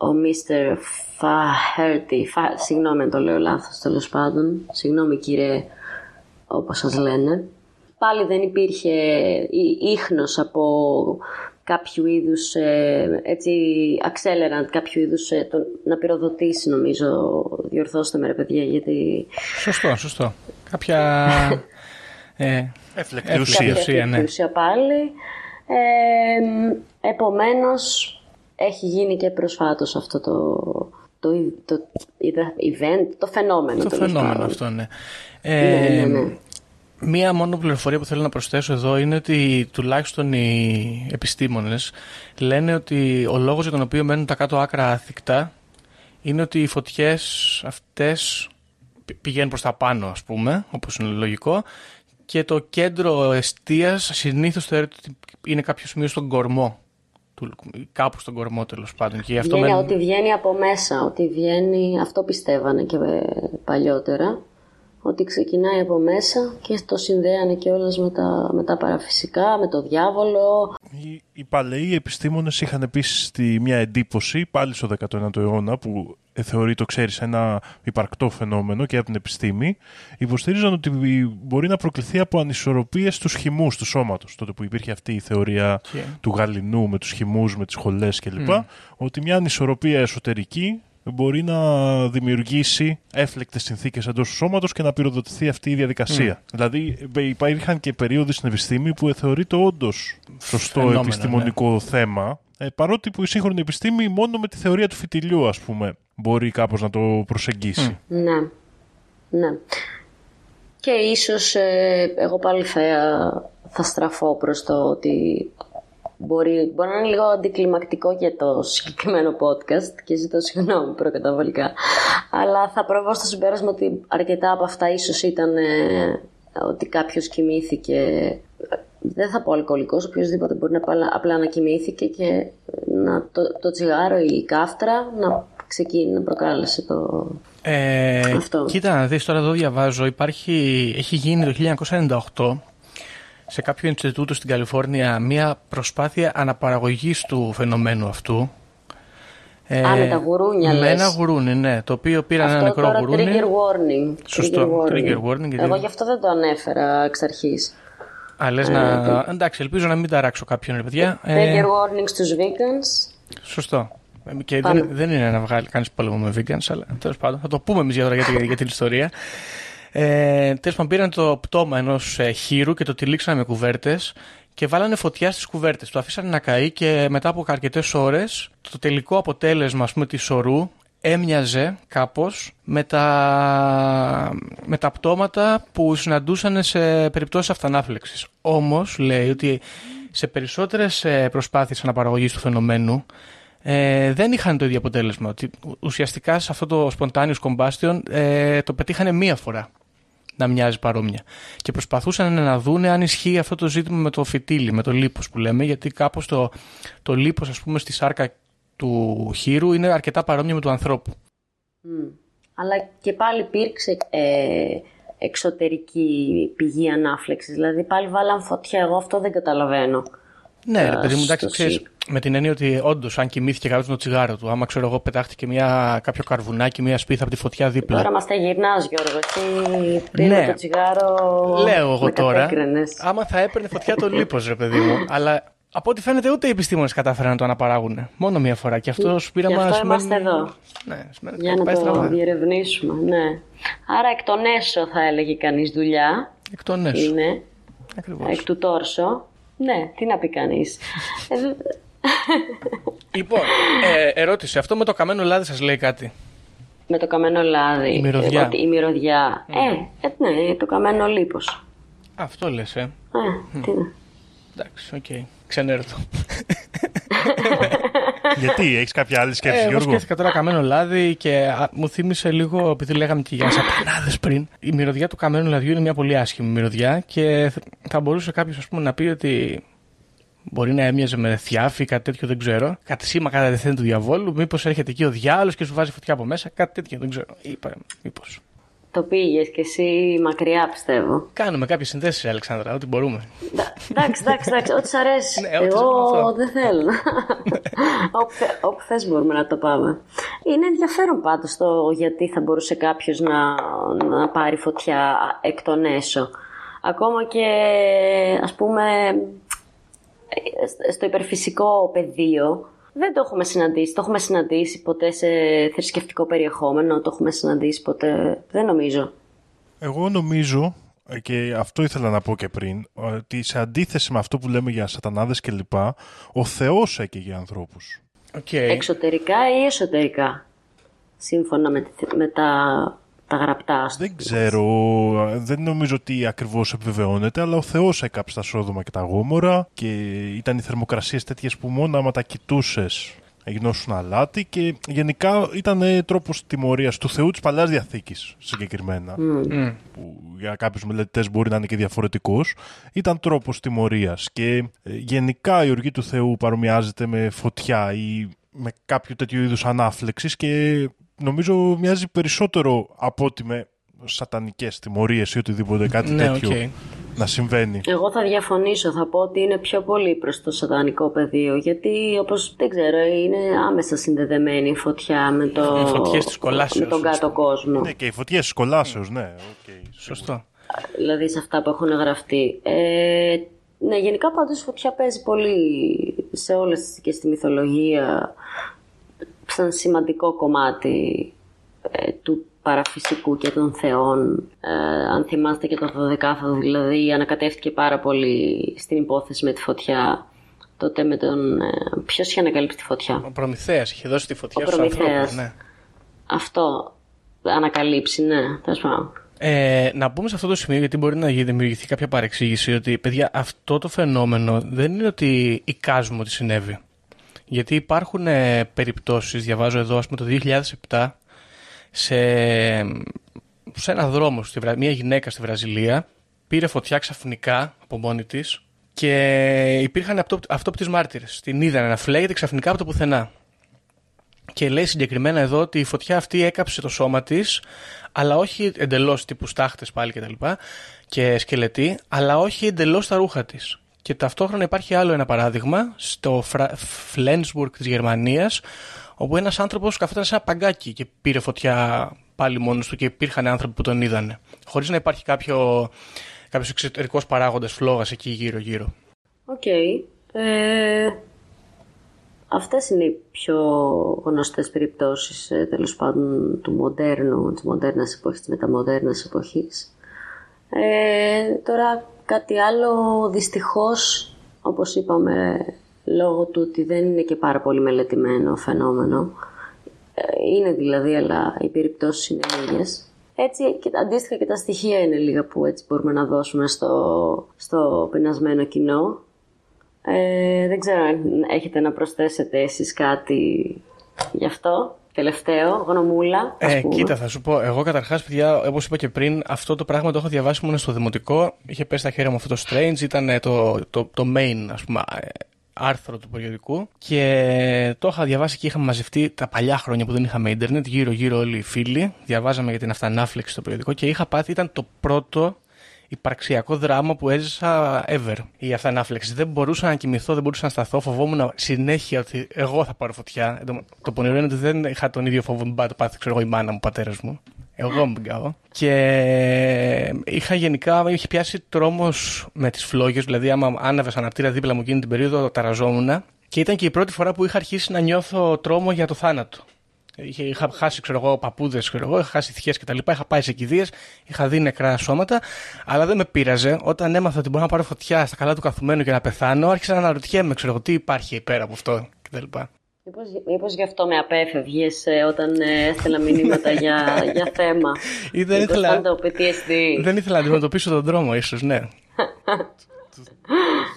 ο Mr. Φαχέρτη, Φα, συγγνώμη αν το λέω λάθος τέλος πάντων, συγγνώμη κύριε όπως σας λένε. Πάλι δεν υπήρχε ή- ίχνος από κάποιο είδους, ε, έτσι, accelerant, κάποιο είδους, ε, το, να πυροδοτήσει νομίζω, διορθώστε με ρε παιδιά, γιατί Σωστό, σωστό. Κάποια. ε, Έφλεκτη Έφλεκτη ουσία. ουσία. κάποια ναι. ουσία πάλι. Ε, επομένως, έχει γίνει και προσφάτως αυτό το, το, το, event, το φαινόμενο. το τέλος φαινόμενο πάντων. αυτό, ναι. Ναι, Ε, ναι, ναι. Μία μόνο πληροφορία που θέλω να προσθέσω εδώ είναι ότι τουλάχιστον οι επιστήμονες λένε ότι ο λόγος για τον οποίο μένουν τα κάτω άκρα άθικτα είναι ότι οι φωτιές αυτές πη- πηγαίνουν προς τα πάνω ας πούμε, όπως είναι λογικό και το κέντρο εστίας συνήθως θεωρείται ότι είναι κάποιο σημείο στον κορμό του, κάπου στον κορμό τέλος πάντων. Και γι' αυτό Βγαίνει, με- Ότι βγαίνει από μέσα, ότι βγαίνει, αυτό πιστεύανε και ε, παλιότερα, ότι ξεκινάει από μέσα και το συνδέανε και όλες με τα, με τα παραφυσικά, με το διάβολο. Οι, οι παλαιοί επιστήμονες είχαν επίσης τη, μια εντύπωση, πάλι στο 19ο αιώνα, που ε, θεωρεί το ξέρεις ένα υπαρκτό φαινόμενο και από την επιστήμη, υποστήριζαν ότι μπορεί να προκληθεί από ανισορροπίες στους χυμούς του σώματος. Τότε που υπήρχε αυτή η θεωρία Και- του γαλινού με τους χυμούς, με τις χολές κλπ. Ότι μια ανισορροπία εσωτερική μπορεί να δημιουργήσει έφλεκτες συνθήκες εντός του σώματος και να πυροδοτηθεί αυτή η διαδικασία. Δηλαδή ε, υπήρχαν και περίοδοι στην επιστήμη που θεωρείται όντως σωστό Φαινόμενο, επιστημονικό θέμα, ε, παρότι που η σύγχρονη επιστήμη μόνο με τη θεωρία του φυτιλιού ας πούμε μπορεί κάπως να το προσεγγίσει. Ναι, ναι. Και ίσως ε, εγώ πάλι θα, θα στραφώ προς το ότι μπορεί, μπορεί να είναι λίγο αντικλιμακτικό για το συγκεκριμένο podcast και ζητώ συγγνώμη προκαταβολικά. Αλλά θα προβώ στο συμπέρασμα ότι αρκετά από αυτά ίσως ήταν ε, ότι κάποιος κοιμήθηκε δεν θα πω αλκοολικός, οποιοδήποτε μπορεί να απλά, απλά να κοιμήθηκε και να, το, το τσιγάρο ή η κάφτρα να ξεκίνησε να προκάλεσε το, Ε, Αυτό. κοίτα να δεις τώρα εδώ διαβάζω υπάρχει, έχει γίνει το 1998 σε κάποιο Ινστιτούτο στην Καλιφόρνια μια προσπάθεια αναπαραγωγής του φαινομένου αυτού Ε, Α, με τα γουρούνια, Με λες. ένα γουρούνι, ναι. Το οποίο πήραν Αυτό ένα νεκρό τώρα γουρούνι. trigger warning. Σωστό, trigger warning, γιατί- Εγώ γι' αυτό δεν το ανέφερα εξ αρχής. Α, λες να... Εντάξει, ελπίζω να μην ταράξω κάποιον, ρε παιδιά. Ε, Trigger warning στους vegans. Σωστό. Ε, Και Πάμε. δεν, δεν είναι να βγάλει κανείς πόλεμο με vegans, αλλά τέλος πάντων θα το πούμε εμείς για, τώρα για, τη- για την ιστορία. Ε, τέλος πάντων, πήραν το πτώμα ενός ε, χείρου και το τυλίξανε με κουβέρτες και βάλανε φωτιά στις κουβέρτες. Το αφήσανε να καεί και μετά από αρκετές ώρες το τελικό αποτέλεσμα ας πούμε, της σωρού έμοιαζε κάπως με τα, με τα πτώματα που συναντούσαν σε περιπτώσεις αυτανάφλεξης. Όμως λέει ότι σε περισσότερες ε, προσπάθειες αναπαραγωγής του φαινομένου ε, δεν είχαν το ίδιο αποτέλεσμα. Ότι ουσιαστικά σε αυτό το spontaneous combustion ε, το πετύχανε μία φορά να μοιάζει παρόμοια. Και προσπαθούσαν να δούνε αν ισχύει αυτό το ζήτημα με το φυτίλι, με το λίπος που λέμε, γιατί κάπως το, το λίπος ας πούμε στη σάρκα του χείρου είναι αρκετά παρόμοιο με του ανθρώπου. Μμ. Αλλά και πάλι υπήρξε ε, εξωτερική πηγή ανάφλεξης. Δηλαδή πάλι βάλαν φωτιά. Εγώ αυτό δεν καταλαβαίνω. Ναι, ρε Α, παιδί μου, στο εντάξει, ξέρεις, σι- με την έννοια ότι όντως, αν κοιμήθηκε κάποιος το τσιγάρο του, άμα ξέρω εγώ πετάχτηκε μια, κάποιο καρβουνάκι, μια σπίθα από τη φωτιά δίπλα. Τώρα μας τα γυρνάς Γιώργο. Εσύ πριν Ναι. το τσιγάρο Λέω εγώ με τώρα, κατέκρινες. άμα θα έπαιρνε φωτιά το λίπος, ρε παιδί μου. *laughs* Αλλά από ό,τι φαίνεται ούτε οι επιστήμονες κατάφεραν να το αναπαράγουν. Μόνο μία φορά. Και αυτό σου πείραμα Γι' αυτό σημαίνει- είμαστε εδώ. Ναι, σημαίνει ότι Για κάτι να πάει το στραβά. διερευνήσουμε, ναι. Άρα εκ των έσω θα έλεγε κανείς δουλειά. Εκ των έσω. Είναι. Ακριβώς. Εκ του τόρσο. Ναι, τι να πει κανείς. Ε, δε- Λοιπόν, ε, ερώτηση. Αυτό με το καμένο λάδι σας λέει κάτι. με το καμένο λάδι. Η μυρωδιά. ε, ότι η μυρωδιά. Ε, ε, ναι, το καμένο λίπος. Αυτό λες, ε. Ε, τι να. Εντάξει, οκ. Ξενέρωτο. *laughs* Γιατί, έχεις κάποια άλλη σκέψη, Ε, εγώ Γιώργο; σκέφτηκα τώρα καμένο λάδι και α, μου θύμισε λίγο, επειδή λέγαμε και για σαπανάδε πριν. Η μυρωδιά του καμένου λαδιού είναι μια πολύ άσχημη μυρωδιά και θ- θα μπορούσε κάποιος να πει ότι μπορεί να έμοιαζε με θιάφη, κάτι τέτοιο δεν ξέρω. Κάτι σήμα κατά τεθέν του διαβόλου. Μήπως έρχεται εκεί ο διάλογο και σου βάζει φωτιά από μέσα, κάτι τέτοιο δεν ξέρω. Είπα, μήπως. Το πήγες και εσύ μακριά πιστεύω. Κάνουμε κάποιες συνδέσεις, Αλεξάνδρα, ό,τι μπορούμε. Εντά- Εντάξει, εντάξει, εντάξει, ό,τι σ' αρέσει. Ναι, ό,τι σ' Εγώ αυτό. δεν θέλω. όπου, θε- όπου θες μπορούμε να το πάμε. Είναι ενδιαφέρον πάντως το γιατί θα μπορούσε κάποιος να, να πάρει φωτιά εκ των έσω. Ακόμα και ας πούμε ε, στο υπερφυσικό πεδίο δεν το έχουμε συναντήσει. Το έχουμε συναντήσει ποτέ σε θρησκευτικό περιεχόμενο, το έχουμε συναντήσει ποτέ. Δεν νομίζω. Εγώ νομίζω, ε, και αυτό ήθελα να πω και πριν, ότι σε αντίθεση με αυτό που λέμε για σατανάδες κλπ, ο Θεός έκαιγε ανθρώπους. Οκ. Εξωτερικά ή εσωτερικά. Σύμφωνα με, τη- με τα, τα γραπτά. ας το Δεν πούμε. ξέρω, ε, δεν νομίζω ότι ακριβώς επιβεβαιώνεται, αλλά ο Θεός έκαψε τα Σόδομα και τα Γόμορρα και ήταν οι θερμοκρασίες τέτοιες που μόνο άμα τα κοιτούσες γινόσουν αλάτι και γενικά ήταν τρόπος τιμωρίας του Θεού της Παλαιάς Διαθήκης συγκεκριμένα Μμ. που για κάποιους μελετητές μπορεί να είναι και διαφορετικός ήταν τρόπος τιμωρίας και ε, γενικά η οργή του Θεού παρομοιάζεται με φωτιά ή με κάποιο τέτοιο είδους ανάφλεξης και νομίζω μοιάζει περισσότερο από ότι με σατανικές τιμωρίες ή οτιδήποτε κάτι Ναι, τέτοιο οκ. να συμβαίνει. Εγώ θα διαφωνήσω, θα πω ότι είναι πιο πολύ προς το σατανικό πεδίο, γιατί όπως δεν ξέρω, είναι άμεσα συνδεδεμένη η φωτιά με, το... Οι φωτιές της κολάσεως, με τον κάτω ουσιαστικά. κόσμο. Ναι, και οι φωτιές της κολάσεως, ναι. οκ, Σωστό. δηλαδή σε αυτά που έχουν γραφτεί. Ε, ναι, γενικά πάντως η φωτιά παίζει πολύ σε όλες και στη μυθολογία σαν σημαντικό κομμάτι ε, του παραφυσικού και των θεών. Ε, αν θυμάστε και το 12ο δηλαδή ανακατεύτηκε πάρα πολύ στην υπόθεση με τη φωτιά. Τότε με τον... Ε, ποιος είχε ανακαλύψει τη φωτιά; Ο Προμηθέας είχε δώσει τη φωτιά Ο στους Προμηθέας. ανθρώπους. Ναι. Αυτό ανακαλύψει, ναι, τέλος πάντων. Ε, να πούμε σε αυτό το σημείο, γιατί μπορεί να γι- δημιουργηθεί κάποια παρεξήγηση, ότι παιδιά, αυτό το φαινόμενο δεν είναι ότι εικάζουμε ότι συνέβη. Γιατί υπάρχουν ε, περιπτώσεις, διαβάζω εδώ, ας πούμε το 2007, σε, σε ένα δρόμο, στη, Βρα- μια γυναίκα στη Βραζιλία, πήρε φωτιά ξαφνικά από μόνη της και υπήρχαν αυτό- αυτόπτεις μάρτυρες. Την είδαν να φλέγεται ξαφνικά από το πουθενά. Και λέει συγκεκριμένα εδώ ότι η φωτιά αυτή έκαψε το σώμα της, αλλά όχι εντελώς τύπου στάχτες πάλι κτλ. Και, και σκελετοί, αλλά όχι εντελώς τα ρούχα της. Και ταυτόχρονα υπάρχει άλλο ένα παράδειγμα στο Φρα... Φλένσμπουργκ της Γερμανίας, όπου ένας άνθρωπος καθόταν σε ένα παγκάκι και πήρε φωτιά πάλι μόνος του και υπήρχαν άνθρωποι που τον είδανε. Χωρίς να υπάρχει κάποιο κάποιος εξωτερικός παράγοντας φλόγας εκεί γύρω-γύρω. Οκ. Ε, αυτές είναι οι πιο γνωστές περιπτώσεις ε, τέλος πάντων του μοντέρνου, της μοντέρνας εποχής, της μεταμοντέρνας εποχής. Ε, τώρα κάτι άλλο δυστυχώς, όπως είπαμε, λόγω του ότι δεν είναι και πάρα πολύ μελετημένο φαινόμενο, ε, είναι δηλαδή, αλλά οι περιπτώσεις είναι λίγες. Έτσι, και αντίστοιχα και τα στοιχεία είναι λίγα που έτσι μπορούμε να δώσουμε στο, στο πεινασμένο κοινό. Ε, δεν ξέρω αν έχετε να προσθέσετε εσείς κάτι γι' αυτό. Τελευταίο, γνωμούλα. ας Ε, πούμε. κοίτα, θα σου πω. Εγώ καταρχάς, παιδιά, όπως είπα και πριν, αυτό το πράγμα το έχω διαβάσει μόνο στο δημοτικό. Είχε πέσει στα χέρια μου αυτό το Strange, ήταν ε, το, το, το main, ας πούμε, ε, άρθρο του περιοδικού. Και το είχα διαβάσει και είχαμε μαζευτεί τα παλιά χρόνια που δεν είχαμε ίντερνετ, γύρω-γύρω όλοι οι φίλοι. Διαβάζαμε για την αυτανάφλεξη στο περιοδικό και είχα πάθει, ήταν το πρώτο υπαρξιακό δράμα που έζησα ever. Η αυτανάφλεξη. Δεν μπορούσα να κοιμηθώ, δεν μπορούσα να σταθώ. Φοβόμουν συνέχεια ότι εγώ θα πάρω φωτιά. Το, το πονηρό είναι ότι δεν είχα τον ίδιο φόβο που πάει το πάθει, ξέρω εγώ, η μάνα μου, ο πατέρας μου. Εγώ μου πηγάω. Και είχα γενικά, είχε πιάσει τρόμος με τις φλόγες. Δηλαδή, άμα άναβες αναπτήρα δίπλα μου εκείνη την περίοδο, ταραζόμουν. Και ήταν και η πρώτη φορά που είχα αρχίσει να νιώθω τρόμο για το θάνατο. Είχε, είχα χάσει, ξέρω εγώ, παππούδες, ξέρω εγώ, είχα χάσει θυχές κτλ. Είχα πάει σε κηδείες, είχα δει νεκρά σώματα, αλλά δεν με πείραζε. Όταν έμαθα ότι μπορώ να πάρω φωτιά στα καλά του καθουμένου και να πεθάνω, άρχισα να αναρωτιέμαι, ξέρω εγώ, τι υπάρχει πέρα από αυτό κτλ. Μήπως, μήπως γι' αυτό με απέφευγες ε, όταν ε, έστελνα μηνύματα για, *laughs* για θέμα. Ή δεν Μήπως ήθελα- ήταν το PTSD. Δεν ήθελα να αντιμετωπίσω τον δρόμο, ίσως, ναι. *laughs*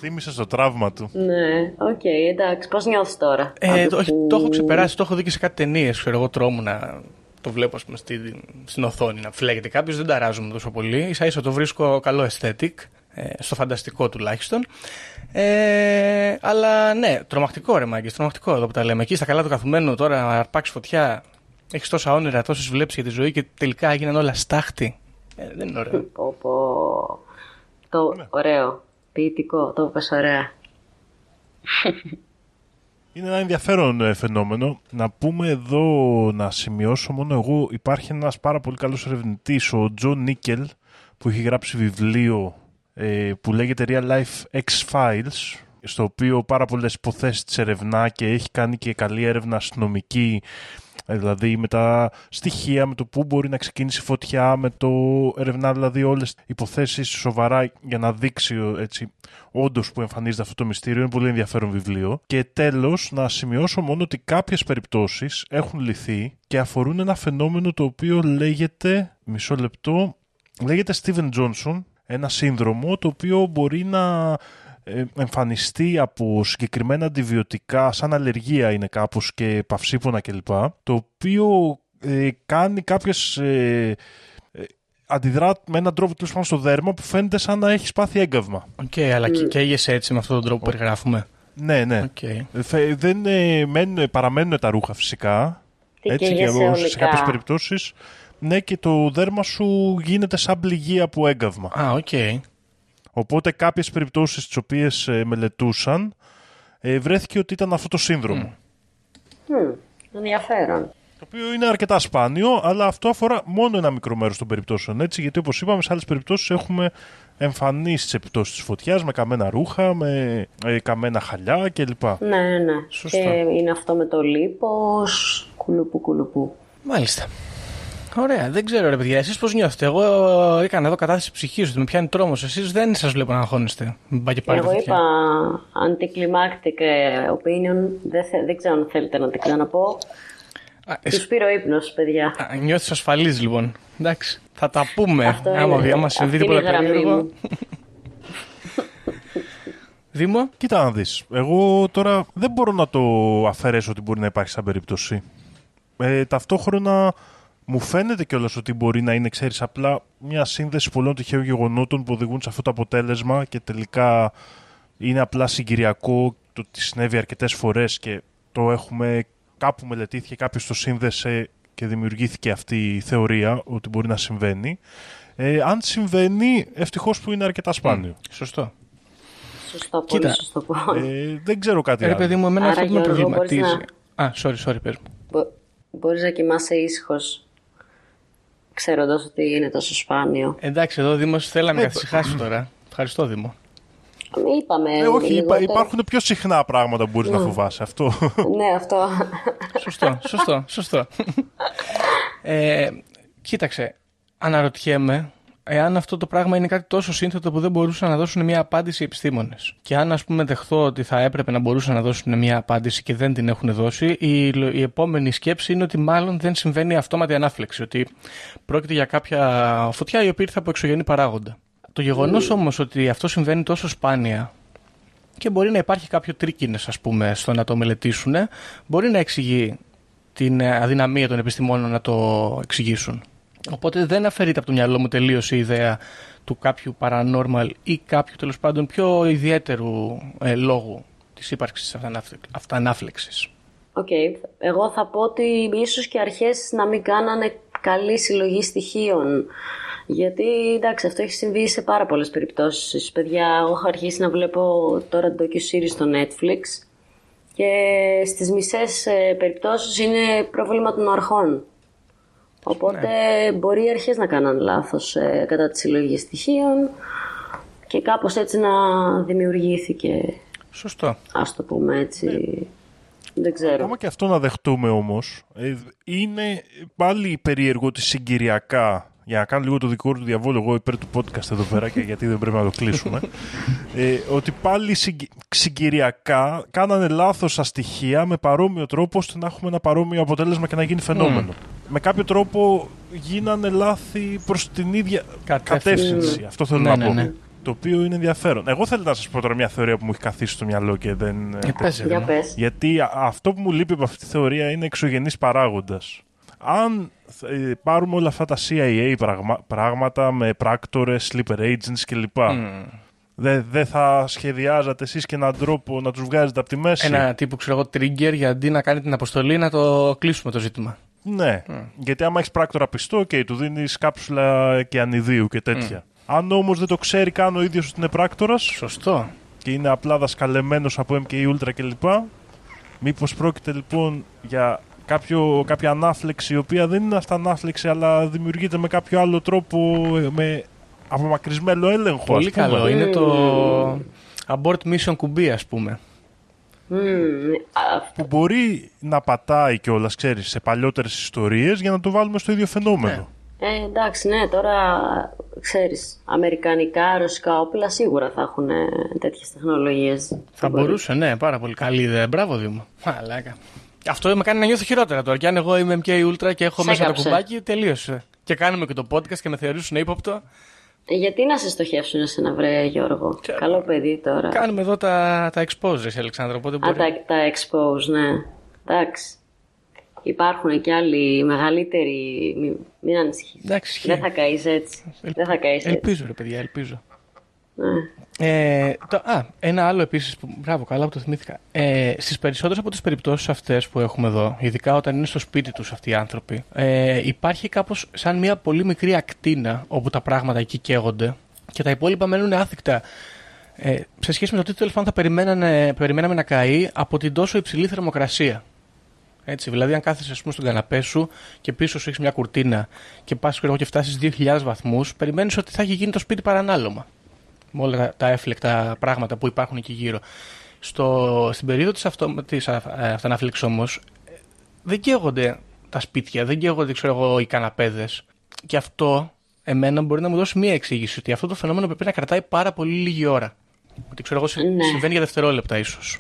Θύμισε το τραύμα του. Ναι, οκ, εντάξει. Πώς νιώθεις τώρα; Ε, από το, όχι, που- το έχω ξεπεράσει, το έχω δει και σε κάτι ταινίες. Ξέρω εγώ, τρόμου να το βλέπω ας πούμε, στη, στην οθόνη να φλέγεται κάποιος. Δεν ταράζομαι τόσο πολύ. σα ίσα το βρίσκω καλό aesthetic. Ε, στο φανταστικό τουλάχιστον. Ε, αλλά ναι, τρομακτικό ρε μάγκες, τρομακτικό εδώ που τα λέμε. Εκεί στα καλά του καθουμένου τώρα να αρπάξεις φωτιά. Έχεις τόσα όνειρα, τόσες βλέψεις για τη ζωή και τελικά έγιναν όλα στάχτη. Ε, δεν είναι ωραίο. Πω, πω. Το ωραίο. Ποιητικό. Το είπες ωραία. Είναι ένα ενδιαφέρον ε, φαινόμενο. Να πούμε εδώ, να σημειώσω μόνο εγώ, υπάρχει ένας πάρα πολύ καλός ερευνητής, ο Τζον Νίκελ, που έχει γράψει βιβλίο ε, που λέγεται Real Life X-Files, στο οποίο πάρα πολλές υποθέσεις τις ερευνά και έχει κάνει και καλή έρευνα αστυνομική, ε, δηλαδή με τα στοιχεία, με το πού μπορεί να ξεκινήσει η φωτιά, με το ερευνά δηλαδή όλες τις υποθέσεις σοβαρά για να δείξει ε, έτσι, όντως που εμφανίζεται αυτό το μυστήριο. Είναι πολύ ενδιαφέρον βιβλίο. Και τέλος να σημειώσω μόνο ότι κάποιες περιπτώσεις έχουν λυθεί και αφορούν ένα φαινόμενο το οποίο λέγεται, μισό λεπτό, λέγεται Steven Johnson, ένα σύνδρομο το οποίο μπορεί να ε, εμφανιστεί από συγκεκριμένα αντιβιωτικά, σαν αλλεργία είναι κάπως και παυσίπονα κλπ. Το οποίο ε, κάνει κάποιες... Ε, ε, αντιδρά με έναν τρόπο τέλος πάντων στο δέρμα που φαίνεται σαν να έχει πάθει έγκαυμα. Οκ, αλλά και καίγεσαι έτσι με αυτόν τον τρόπο που περιγράφουμε. Ναι, ναι. Οκ. Ε, θε- δεν ε, μένουν, παραμένουν τα ρούχα φυσικά. Τι έτσι και καίγεσαι εγώ σε ολικά. κάποιες περιπτώσεις. Ναι, και το δέρμα σου γίνεται σαν πληγή από έγκαυμα. Α, οκ. Οπότε κάποιες περιπτώσεις τις οποίες ε, μελετούσαν ε, βρέθηκε ότι ήταν αυτό το σύνδρομο. Μμμ, ενδιαφέρον. Το οποίο είναι αρκετά σπάνιο, αλλά αυτό αφορά μόνο ένα μικρό μέρος των περιπτώσεων. Έτσι, γιατί όπως είπαμε, σε άλλες περιπτώσεις έχουμε εμφανίσει τις επιπτώσεις της φωτιάς με καμένα ρούχα, με ε, καμένα χαλιά κλπ. Ναι, ναι, ναι. Σωστά. Και είναι αυτό με το λίπος, κουλουπού κουλουπού. Μάλιστα. Ωραία, δεν ξέρω ρε παιδιά, εσείς πώς νιώθετε; Εγώ έκανα εδώ κατάθεση ψυχής ότι με πιάνει τρόμος. Εσείς δεν σας βλέπω να αγχώνεστε. Μην πάει και πάρει Εγώ φωτιά. είπα anticlimactic ε, opinion, δεν, θε- δεν ξέρω αν θέλετε να την ξαναπώ. Α, εσύ- Τους πήρε ο ύπνος, παιδιά. Α, Νιώθεις ασφαλής λοιπόν. Εντάξει, θα τα πούμε. Αυτό Άμα, είναι. άμα συμβεί Αυτή είναι τίποτα η γραμμή περίεργο. μου. *laughs* Δήμο, κοίτα να δεις. Εγώ τώρα δεν μπορώ να το αφαιρέσω ότι μπορεί να υπάρχει σαν περίπτωση. Ε, ταυτόχρονα μου φαίνεται κιόλας ότι μπορεί να είναι, ξέρεις, απλά μια σύνδεση πολλών τυχαίων γεγονότων που οδηγούν σε αυτό το αποτέλεσμα και τελικά είναι απλά συγκυριακό το ότι συνέβη αρκετές φορές και το έχουμε κάπου μελετήθηκε, κάποιος το σύνδεσε και δημιουργήθηκε αυτή η θεωρία ότι μπορεί να συμβαίνει. Ε, αν συμβαίνει, ευτυχώς που είναι αρκετά σπάνιο. Σωστό. Σωστό, Κοίτα, πολύ σωστό πω. Ε, δεν ξέρω κάτι Ρε άλλο. παιδί μου, εμένα Άρα, αυτό που με Γιώργο, προβληματίζει. μπορείς Α, sorry, sorry, πες μου. Μπο- Μπορείς να κοιμάσαι ήσυχος, ξέροντας ότι είναι τόσο σπάνιο. Εντάξει, εδώ ο Δήμος θέλει να με Ε, καθησυχάσει τώρα. Ευχαριστώ, Δήμο. Είπαμε Ε, όχι, υπά- λιγότερο. υπάρχουν πιο συχνά πράγματα που μπορείς να φοβάσαι. Αυτό. Ναι, αυτό. Σωστό, σωστό, σωστό. ε, κοίταξε, αναρωτιέμαι εάν αυτό το πράγμα είναι κάτι τόσο σύνθετο που δεν μπορούσαν να δώσουν μια απάντηση οι επιστήμονες. Και αν, ας πούμε, δεχθώ ότι θα έπρεπε να μπορούσαν να δώσουν μια απάντηση και δεν την έχουν δώσει, η, η επόμενη σκέψη είναι ότι μάλλον δεν συμβαίνει αυτόματη ανάφλεξη. Ότι πρόκειται για κάποια φωτιά η οποία ήρθε από εξωγενή παράγοντα. Το γεγονός όμως ότι αυτό συμβαίνει τόσο σπάνια και μπορεί να υπάρχει κάποιο τρίκινες ας πούμε στο να το μελετήσουν μπορεί να εξηγεί την ε, αδυναμία των επιστημόνων να το εξηγήσουν. Οπότε δεν αφαιρείται από το μυαλό μου τελείως η ιδέα του κάποιου paranormal ή κάποιου τέλος πάντων πιο ιδιαίτερου ε, λόγου της ύπαρξης της αυτανάφλε- αυτανάφλεξης. Οκ. Εγώ θα πω ότι ίσως και αρχές να μην κάνανε καλή συλλογή στοιχείων. Γιατί εντάξει, αυτό έχει συμβεί σε πάρα πολλές περιπτώσεις. Παιδιά, εγώ έχω αρχίσει να βλέπω τώρα το docu-series στο Netflix και στις μισές ε, περιπτώσεις είναι πρόβλημα των αρχών. Οπότε μπορεί οι αρχές να κάναν λάθος ε, κατά τη συλλογή στοιχείων και κάπως έτσι να δημιουργήθηκε, Σωστό. ας το πούμε έτσι, δεν ξέρω. Ακόμα και αυτό να δεχτούμε όμως, είναι πάλι περίεργο ότι συγκυριακά. Για να κάνω λίγο το δικό του διαβόλο, εγώ υπέρ του podcast εδώ πέρα και γιατί δεν πρέπει να το κλείσουμε. *laughs* ε, ότι πάλι συγκυ- συγκυριακά κάνανε λάθος στα στοιχεία με παρόμοιο τρόπο ώστε να έχουμε ένα παρόμοιο αποτέλεσμα και να γίνει φαινόμενο. Με κάποιο τρόπο γίνανε λάθη προς την ίδια Κατεύθυνση. κατεύθυνση. Αυτό θέλω Ναι, να ναι, πω. ναι. Το οποίο είναι ενδιαφέρον. Εγώ θέλω να σας πω τώρα μια θεωρία που μου έχει καθίσει στο μυαλό και δεν. Ε, πες, ρε, Για Δήμο. πες. Γιατί α- αυτό που μου λείπει από αυτή τη θεωρία είναι εξωγενής παράγοντας. Αν ε, πάρουμε όλα αυτά τα CIA πραγμα- πράγματα με πράκτορες, sleeper agents κλπ. Δεν δεν θα σχεδιάζατε εσείς και έναν τρόπο να τους βγάζετε από τη μέση; Ένα τύπου, ξέρω εγώ, trigger για αντί να κάνει την αποστολή να το κλείσουμε το ζήτημα. Ναι, γιατί άμα έχεις πράκτορα πιστό, okay, του δίνεις κάψουλα και ανιδίου και τέτοια. Αν όμως δεν το ξέρει καν ο ίδιος ότι είναι πράκτορας Σωστό. και είναι απλά δασκαλεμένος από MK Ultra κλπ. Μήπως πρόκειται λοιπόν για κάποιο, κάποια ανάφλεξη η οποία δεν είναι αυτά ανάφλεξη αλλά δημιουργείται με κάποιο άλλο τρόπο ε, με απομακρυσμένο έλεγχο. Πολύ ας πούμε. καλό. Είναι το abort mission κουμπί, ας πούμε. Μμμ, α, Που μπορεί να πατάει κιόλας, ξέρεις, σε παλιότερες ιστορίες για να το βάλουμε στο ίδιο φαινόμενο. Ε, εντάξει, ναι, τώρα ξέρεις, αμερικανικά, ρωσικά όπλα σίγουρα θα έχουν ε, τέτοιες τεχνολογίες. Θα μπορούσε, ναι, πάρα πολύ καλή ιδέα. Μπράβο, Δήμο. Μαλάκα. Αυτό με κάνει να νιώθω χειρότερα τώρα. Και αν εγώ είμαι MK Ultra και έχω Σε μέσα το έκαψε. κουμπάκι, τελείωσε. Και κάνουμε και το podcast και με θεωρήσουν ύποπτο. Ε, γιατί να σε στοχεύσουν σε ένα βρε Γιώργο; Καλό παιδί τώρα. Κάνουμε εδώ τα, τα expose, εσύ, Αλεξάνδρα. Οπότε Α, μπορεί... τα, τα expose, ναι. Εντάξει. Υπάρχουν και άλλοι μεγαλύτεροι. Μην, μην ανησυχείς. Εντάξει, ισχύει. Δεν θα καείς έτσι. Δεν θα καείς έτσι. Ελπίζω, ρε παιδιά, ελπίζω. Ναι. Ε, το, α, ένα άλλο επίσης που. Μπράβο, καλά που το θυμήθηκα. Ε, Στις περισσότερες από τις περιπτώσεις αυτές που έχουμε εδώ, ειδικά όταν είναι στο σπίτι τους αυτοί οι άνθρωποι, ε, υπάρχει κάπως σαν μια πολύ μικρή ακτίνα όπου τα πράγματα εκεί καίγονται και τα υπόλοιπα μένουν άθικτα. Ε, σε σχέση με το τι τέλος πάντων θα περιμένανε, περιμέναμε να καεί από την τόσο υψηλή θερμοκρασία. Έτσι, δηλαδή, αν κάθεσαι ας πούμε, στον καναπέ σου και πίσω σου έχεις μια κουρτίνα και πας και φτάσεις 2.000 βαθμούς, περιμένεις ότι θα έχει γίνει το σπίτι παρανάλωμα με όλα τα, τα έφλεκτα πράγματα που υπάρχουν εκεί γύρω. Στο, στην περίοδο της, αυτο, της α, α, αυτανάφλεξης όμως ε, δεν καίγονται τα σπίτια, δεν καίγονται ξέρω εγώ, οι καναπέδες και αυτό εμένα μπορεί να μου δώσει μία εξήγηση ότι αυτό το φαινόμενο πρέπει να κρατάει πάρα πολύ λίγη ώρα. Ότι ξέρω εγώ συ- Ναι. συμβαίνει για δευτερόλεπτα ίσως.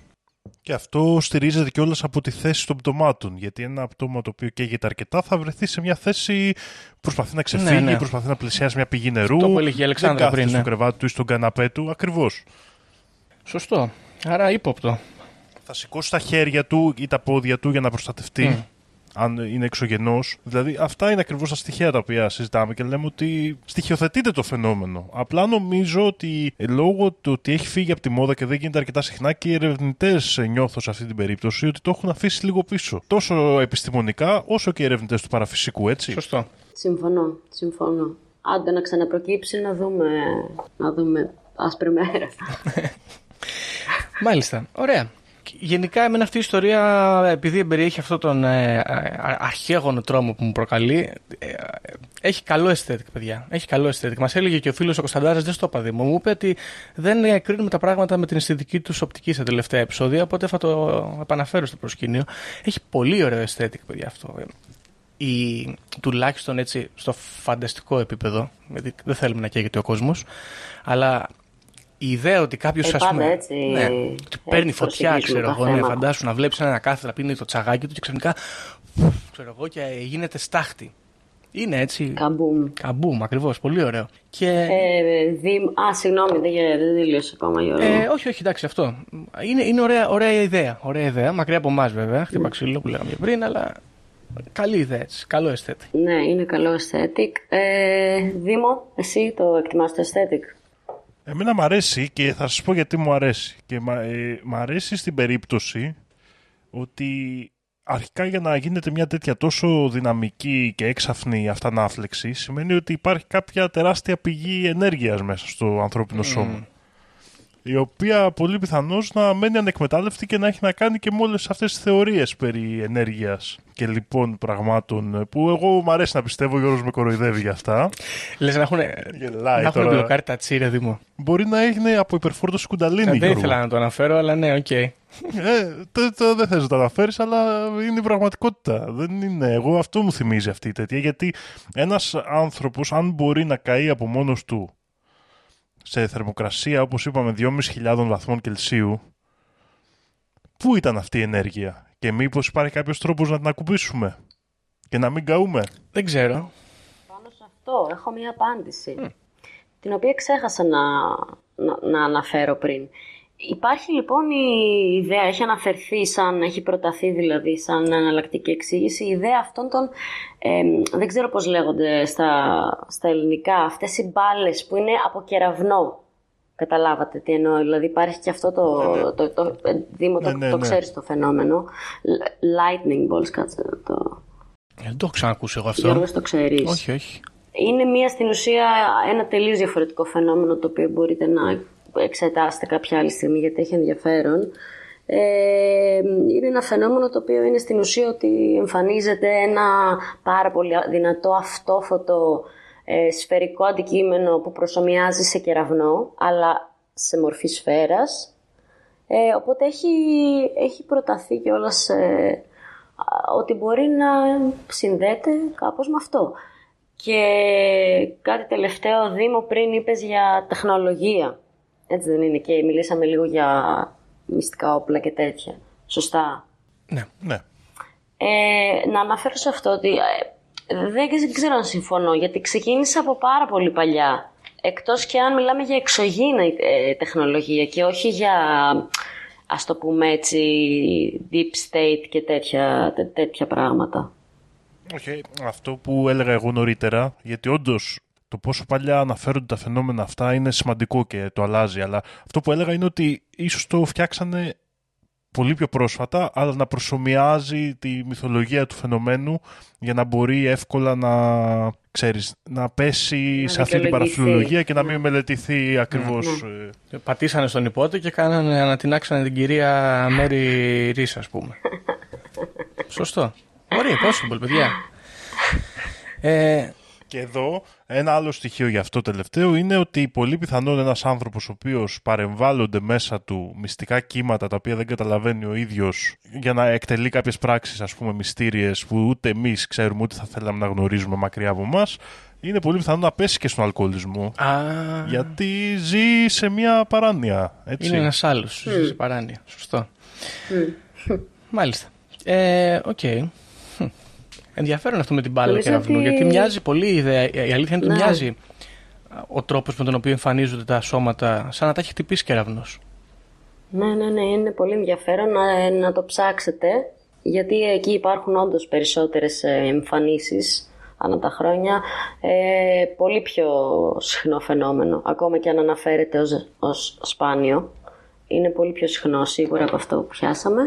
Και αυτό στηρίζεται κιόλας από τη θέση των πτωμάτων. Γιατί ένα πτώμα το οποίο καίγεται αρκετά θα βρεθεί σε μια θέση που προσπαθεί να ξεφύγει, Ναι, ναι. προσπαθεί να πλησιάσει μια πηγή νερού. Αυτό που έλεγε η Αλεξάνδρα δεν κάθεται πριν, στο ναι. κρεβάτι του ή στον καναπέ του. Ακριβώς. Σωστό. Άρα ύποπτο. Θα σηκώσει τα χέρια του ή τα πόδια του για να προστατευτεί. Μμ. Αν είναι εξωγενός. Δηλαδή, αυτά είναι ακριβώς τα στοιχεία τα οποία συζητάμε και λέμε ότι στοιχειοθετείται το φαινόμενο. Απλά νομίζω ότι ε, λόγω του ότι έχει φύγει από τη μόδα και δεν γίνεται αρκετά συχνά και οι ερευνητές νιώθω σε αυτή την περίπτωση ότι το έχουν αφήσει λίγο πίσω. Τόσο επιστημονικά όσο και οι ερευνητές του παραφυσικού, έτσι. Σωστό. Συμφωνώ, συμφωνώ. Άντε να ξαναπροκύψει να δούμε, να δούμε άσπρη μέρα. *laughs* Μάλιστα. Ωραία. Γενικά, εμένα αυτή η ιστορία, επειδή περιέχει αυτό τον ε, α- αρχαίγωνο τρόμο που μου προκαλεί, ε, ε, έχει καλό aesthetic, παιδιά. Έχει καλό aesthetic. Μας έλεγε και ο φίλος ο Κωνσταντάρας, δεν στο είπα Δήμο, μου είπε ότι δεν ε, κρίνουμε τα πράγματα με την αισθητική τους οπτική σε τελευταία επεισόδια, οπότε θα το επαναφέρω στο προσκήνιο. Έχει πολύ ωραίο aesthetic, παιδιά, αυτό. Η, τουλάχιστον έτσι στο φανταστικό επίπεδο, γιατί δεν θέλουμε να καίγεται ο κόσμος, αλλά η ιδέα ότι κάποιος Ε, ας πούμε. πάντα έτσι, ναι, ότι παίρνει έτσι φωτιά, προσεγγίζουμε ξέρω τα εγώ, ναι, θέματα. φαντάσου να βλέπεις ένα κάθετα πίνει το τσαγάκι του και ξαφνικά. ξέρω εγώ και γίνεται στάχτη. Είναι έτσι. Καμπούμ. Καμπούμ, ακριβώς. Πολύ ωραίο. Και. Ε, δι... Α, συγγνώμη, δεν, γε- δεν τελείωσε ακόμα Γιώργο. Ε, όχι, όχι, εντάξει, αυτό. Είναι, είναι ωραία, ωραία ιδέα. Ωραία ιδέα. Μακριά από εμάς, βέβαια. Χτύπα ξύλο που λέγαμε πριν, αλλά καλή ιδέα έτσι. Καλό αισθέτη. Ναι, είναι καλό aesthetic. Ε, Δήμο, εσύ το εκτιμάς το aesthetic; Εμένα μου αρέσει και θα σας πω γιατί μου αρέσει. Και μ' ε, μ' αρέσει στην περίπτωση ότι αρχικά για να γίνεται μια τέτοια τόσο δυναμική και έξαφνη αυτανάφλεξη σημαίνει ότι υπάρχει κάποια τεράστια πηγή ενέργειας μέσα στο ανθρώπινο σώμα. Η οποία πολύ πιθανώς να μένει ανεκμετάλλευτη και να έχει να κάνει και με όλες αυτές τις θεωρίες περί ενέργειας και λοιπόν πραγμάτων που εγώ μου αρέσει να πιστεύω, ο Γιώργος με κοροϊδεύει για αυτά. Λες να έχουν, Γελάει να έχουν τώρα. μπλοκάρει τα τσι, ρε Δήμο. Μπορεί να έγινε από υπερφόρτωση κουνταλίνη, Ε, δεν Γιώργο. ήθελα να το αναφέρω, αλλά ναι, οκ. Ε, το, το δεν θες να το αναφέρεις, αλλά είναι η πραγματικότητα. Δεν είναι. Εγώ αυτό μου θυμίζει αυτή η τέτοια, γιατί ένας άνθρωπος, αν μπορεί να καεί από μόνος του σε θερμοκρασία, όπως είπαμε, 2.500 βαθμών Κελσίου, πού ήταν αυτή η ενέργεια και μήπως υπάρχει κάποιος τρόπος να την ακουμπήσουμε και να μην καούμε; Δεν ξέρω. Πάνω σε αυτό έχω μία απάντηση, την οποία ξέχασα να, να, να αναφέρω πριν. Υπάρχει λοιπόν η ιδέα, έχει αναφερθεί σαν, έχει προταθεί δηλαδή σαν εναλλακτική εξήγηση, η ιδέα αυτών των, εμ, δεν ξέρω πώς λέγονται στα, στα ελληνικά, αυτές οι μπάλες που είναι από κεραυνό. Καταλάβατε τι εννοώ, δηλαδή υπάρχει και αυτό το, το, το, ε, Δήμο, Ναι, το, ναι, το ναι. ξέρεις το φαινόμενο. L- Lightning balls, κάτσε να το... Ε, Δεν το έχω ξανακούσει εγώ αυτό. Γιώργος το ξέρεις. Όχι, όχι. Είναι μία στην ουσία ένα τελείως διαφορετικό φαινόμενο το οποίο μπορείτε να εξετάσετε κάποια άλλη στιγμή γιατί έχει ενδιαφέρον. Ε, είναι ένα φαινόμενο το οποίο είναι στην ουσία ότι εμφανίζεται ένα πάρα πολύ δυνατό αυτόφωτο ε, σφαιρικό αντικείμενο που προσωμιάζει σε κεραυνό αλλά σε μορφή σφαίρας ε, οπότε έχει, έχει προταθεί κιόλας ε, α, ότι μπορεί να συνδέεται κάπως με αυτό. Και κάτι τελευταίο, Δήμο, πριν είπες για τεχνολογία. Έτσι δεν είναι και μιλήσαμε λίγο για μυστικά όπλα και τέτοια. Σωστά. Ναι. Ναι. Ε, να αναφέρω σε αυτό ότι ε, δεν, δεν ξέρω αν συμφωνώ, γιατί ξεκίνησε από πάρα πολύ παλιά Εκτός και αν μιλάμε για εξωγήινα ε, τεχνολογία και όχι για, ας το πούμε έτσι, deep state και τέτοια, τέ- τέτοια πράγματα. Όχι, αυτό που έλεγα εγώ νωρίτερα, γιατί όντως το πόσο παλιά αναφέρονται τα φαινόμενα αυτά είναι σημαντικό και το αλλάζει. Αλλά αυτό που έλεγα είναι ότι ίσως το φτιάξανε πολύ πιο πρόσφατα, αλλά να προσωμιάζει τη μυθολογία του φαινομένου για να μπορεί εύκολα να, ξέρεις, να πέσει Να σε αυτή την δικαιολογηθεί. παραφιλολογία και να μην μελετηθεί ακριβώς. ε, Πατήσανε στον υπότη και κάνανε, ανατινάξανε την κυρία Μέρι Ρίς, ας πούμε. *laughs* Σωστό. Ωραία, possible, παιδιά. Ε, Και εδώ ένα άλλο στοιχείο για αυτό τελευταίο είναι ότι πολύ πιθανόν ένας άνθρωπος ο οποίος παρεμβάλλονται μέσα του μυστικά κύματα τα οποία δεν καταλαβαίνει ο ίδιος για να εκτελεί κάποιες πράξεις ας πούμε μυστήριες που ούτε εμείς ξέρουμε ούτε θα θέλαμε να γνωρίζουμε μακριά από μας είναι πολύ πιθανόν να πέσει και στον αλκοολισμό α, γιατί ζει σε μια παράνοια. Έτσι. είναι ένας άλλος, ζει σε παράνοια. Σωστό. Μάλιστα. Ε, Οκ. Χμ. Ενδιαφέρον αυτό με την μπάλα Νομίζω κεραυνού, ότι- γιατί μοιάζει πολύ η ιδέα. Η αλήθεια είναι ότι Ναι. μοιάζει α, ο τρόπος με τον οποίο εμφανίζονται τα σώματα σαν να τα έχει χτυπήσει κεραυνός. Ναι, ναι, ναι, είναι πολύ ενδιαφέρον να, να το ψάξετε, γιατί εκεί υπάρχουν όντως περισσότερες ε, εμφανίσεις ανά τα χρόνια, ε, πολύ πιο συχνό φαινόμενο, ακόμα και αν αναφέρεται ως, ως σπάνιο. Είναι πολύ πιο συχνό σίγουρα από αυτό που πιάσαμε,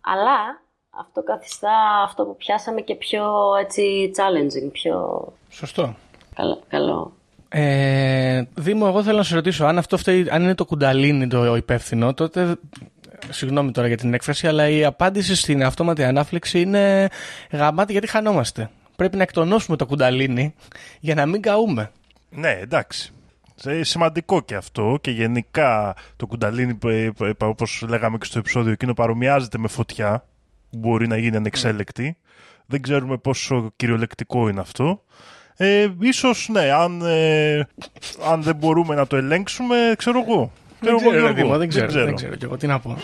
αλλά αυτό καθιστά αυτό που πιάσαμε και πιο έτσι challenging, πιο Σωστό. καλό. καλό. Ε, Δήμο, εγώ θέλω να σε ρωτήσω, αν, αυτό φταίει, αν είναι το κουνταλίνι το υπεύθυνο, τότε. Συγγνώμη τώρα για την έκφραση, αλλά η απάντηση στην αυτόματη ανάφλεξη είναι γαμάτη γιατί χανόμαστε. Πρέπει να εκτονώσουμε το κουνταλίνι για να μην καούμε. Ναι, εντάξει. Ε, Σημαντικό και αυτό και γενικά το κουνταλίνι, ε, ε, όπως λέγαμε και στο επεισόδιο εκείνο, παρομοιάζεται με φωτιά που μπορεί να γίνει ανεξέλεκτη. Δεν ξέρουμε πόσο κυριολεκτικό είναι αυτό. Ε, ίσως ναι, αν, ε, αν δεν μπορούμε να το ελέγξουμε, ξέρω εγώ. Δεν εγώ, ξέρω, ρε Γιώργο. Δήμο, δεν ξέρω, δεν ξέρω κι εγώ τι να πω.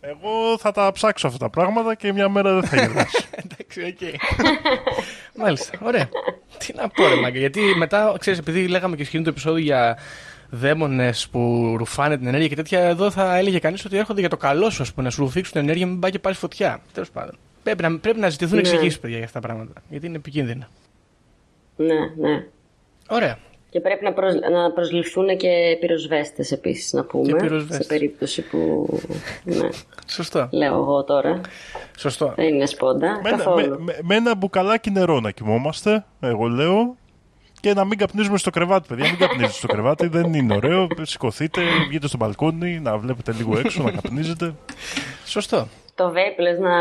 Εγώ θα τα ψάξω αυτά τα πράγματα και μια μέρα δεν θα γελάσω. *laughs* Εντάξει, οκ. Μάλιστα, ωραία. Τι να πω, ρε μάγκα, γιατί μετά, ξέρεις, επειδή λέγαμε και σχεδόν το επεισόδιο για δαίμονες που ρουφάνε την ενέργεια και τέτοια, εδώ θα έλεγε κανείς ότι έρχονται για το καλό σου, ας πούμε, να σου ρουφήξουν την ενέργεια, μην πάει και πάρεις φωτιά. Τέλος πάντων. Πρέπει να, πρέπει να ζητηθούν Ναι. εξηγήσεις, παιδιά, για αυτά τα πράγματα. Γιατί είναι επικίνδυνα. Ναι, ναι. Ωραία. Και πρέπει να, προσ... να προσληφθούν και πυροσβέστες επίσης να πούμε. Και πυροσβέστες. Σε περίπτωση που... ναι, Σωστό. λέω εγώ τώρα. Σωστό. Δεν είναι σπόντα με, ένα- καθόλου. με, με- με ένα μπουκαλάκι νερό να κοιμόμαστε, εγώ λέω. Και να μην καπνίζουμε στο κρεβάτι, παιδιά. Μην καπνίζετε στο κρεβάτι, *laughs* δεν είναι ωραίο. Σηκωθείτε, βγείτε στο μπαλκόνι, να βλέπετε λίγο έξω, να καπνίζετε. Σωστό. Το vape λες να,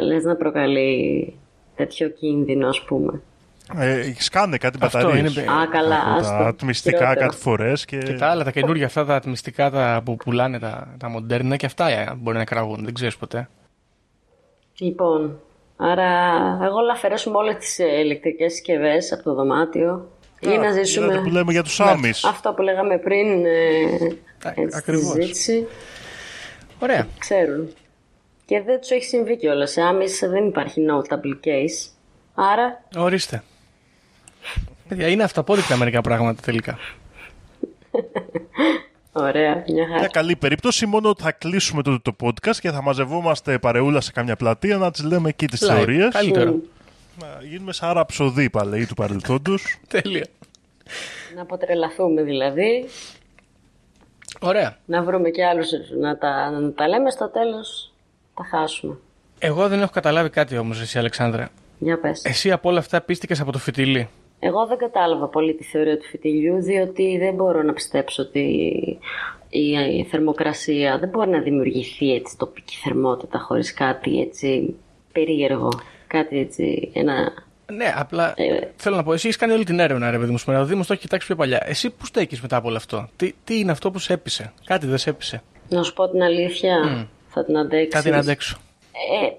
λες να προκαλεί τέτοιο κίνδυνο ας πούμε. Ε, σκάνε κάτι Αυτό μπαταρίες. είναι- Α, καλά, Από τα άστο. ατμιστικά Χειρότερο. κάτι φορές και... Και τα άλλα, τα καινούργια αυτά, τα ατμιστικά τα που πουλάνε, τα, τα μοντέρνα και αυτά ε, μπορεί να κραγούν. Δεν ξέρεις ποτέ. Λοιπόν, άρα εγώ να αφαιρέσουμε όλες τις ε, ηλεκτρικές συσκευές από το δωμάτιο ή να ζήσουμε Είδατε που λέμε για τους Άμις. αυτό που λέγαμε πριν ε, Α, έτσι, στη ακριβώς. συζήτηση. Ωραία. Ξέρουν. Και δεν τους έχει συμβεί κιόλας. Σε άμυς δεν υπάρχει notable case. Άρα Ορίστε. Παιδιά, είναι αυταπόδεικτα μερικά πράγματα τελικά. *laughs* Ωραία, μια χαρά. Μια καλή περίπτωση, μόνο ότι θα κλείσουμε το, το podcast και θα μαζευόμαστε παρεούλα σε καμιά πλατεία να τις λέμε εκεί τις Live. θεωρίες. Καλύτερο. Να γίνουμε σαν ραψοδί παλαιοί του παρελθόντος. *laughs* Τέλεια. Να αποτρελαθούμε δηλαδή. Ωραία. Να βρούμε και άλλους να τα, να τα λέμε στο τέλος τα χάσουμε. Εγώ δεν έχω καταλάβει κάτι όμως, εσύ Αλεξάνδρα. Για πες. Εσύ από όλα αυτά πίστηκες από το φιτίλι; Εγώ δεν κατάλαβα πολύ τη θεωρία του φιτιλιού, διότι δεν μπορώ να πιστέψω ότι η, η θερμοκρασία δεν μπορεί να δημιουργηθεί έτσι τοπική θερμότητα χωρίς κάτι έτσι περίεργο. Κάτι έτσι, ένα... Ναι, απλά Ε. θέλω να πω, εσύ έχεις κάνει όλη την έρευνα, ρε παιδί μου. Σήμερα ο Δήμος το έχει κοιτάξει πιο παλιά. Εσύ που στέκεις μετά από όλο αυτό; Τι, τι είναι αυτό που σε έπεισε; Κάτι δεν σε έπεισε; Να σου πω την αλήθεια, θα την αντέξεις. Κάτι να αντέξω. Ε,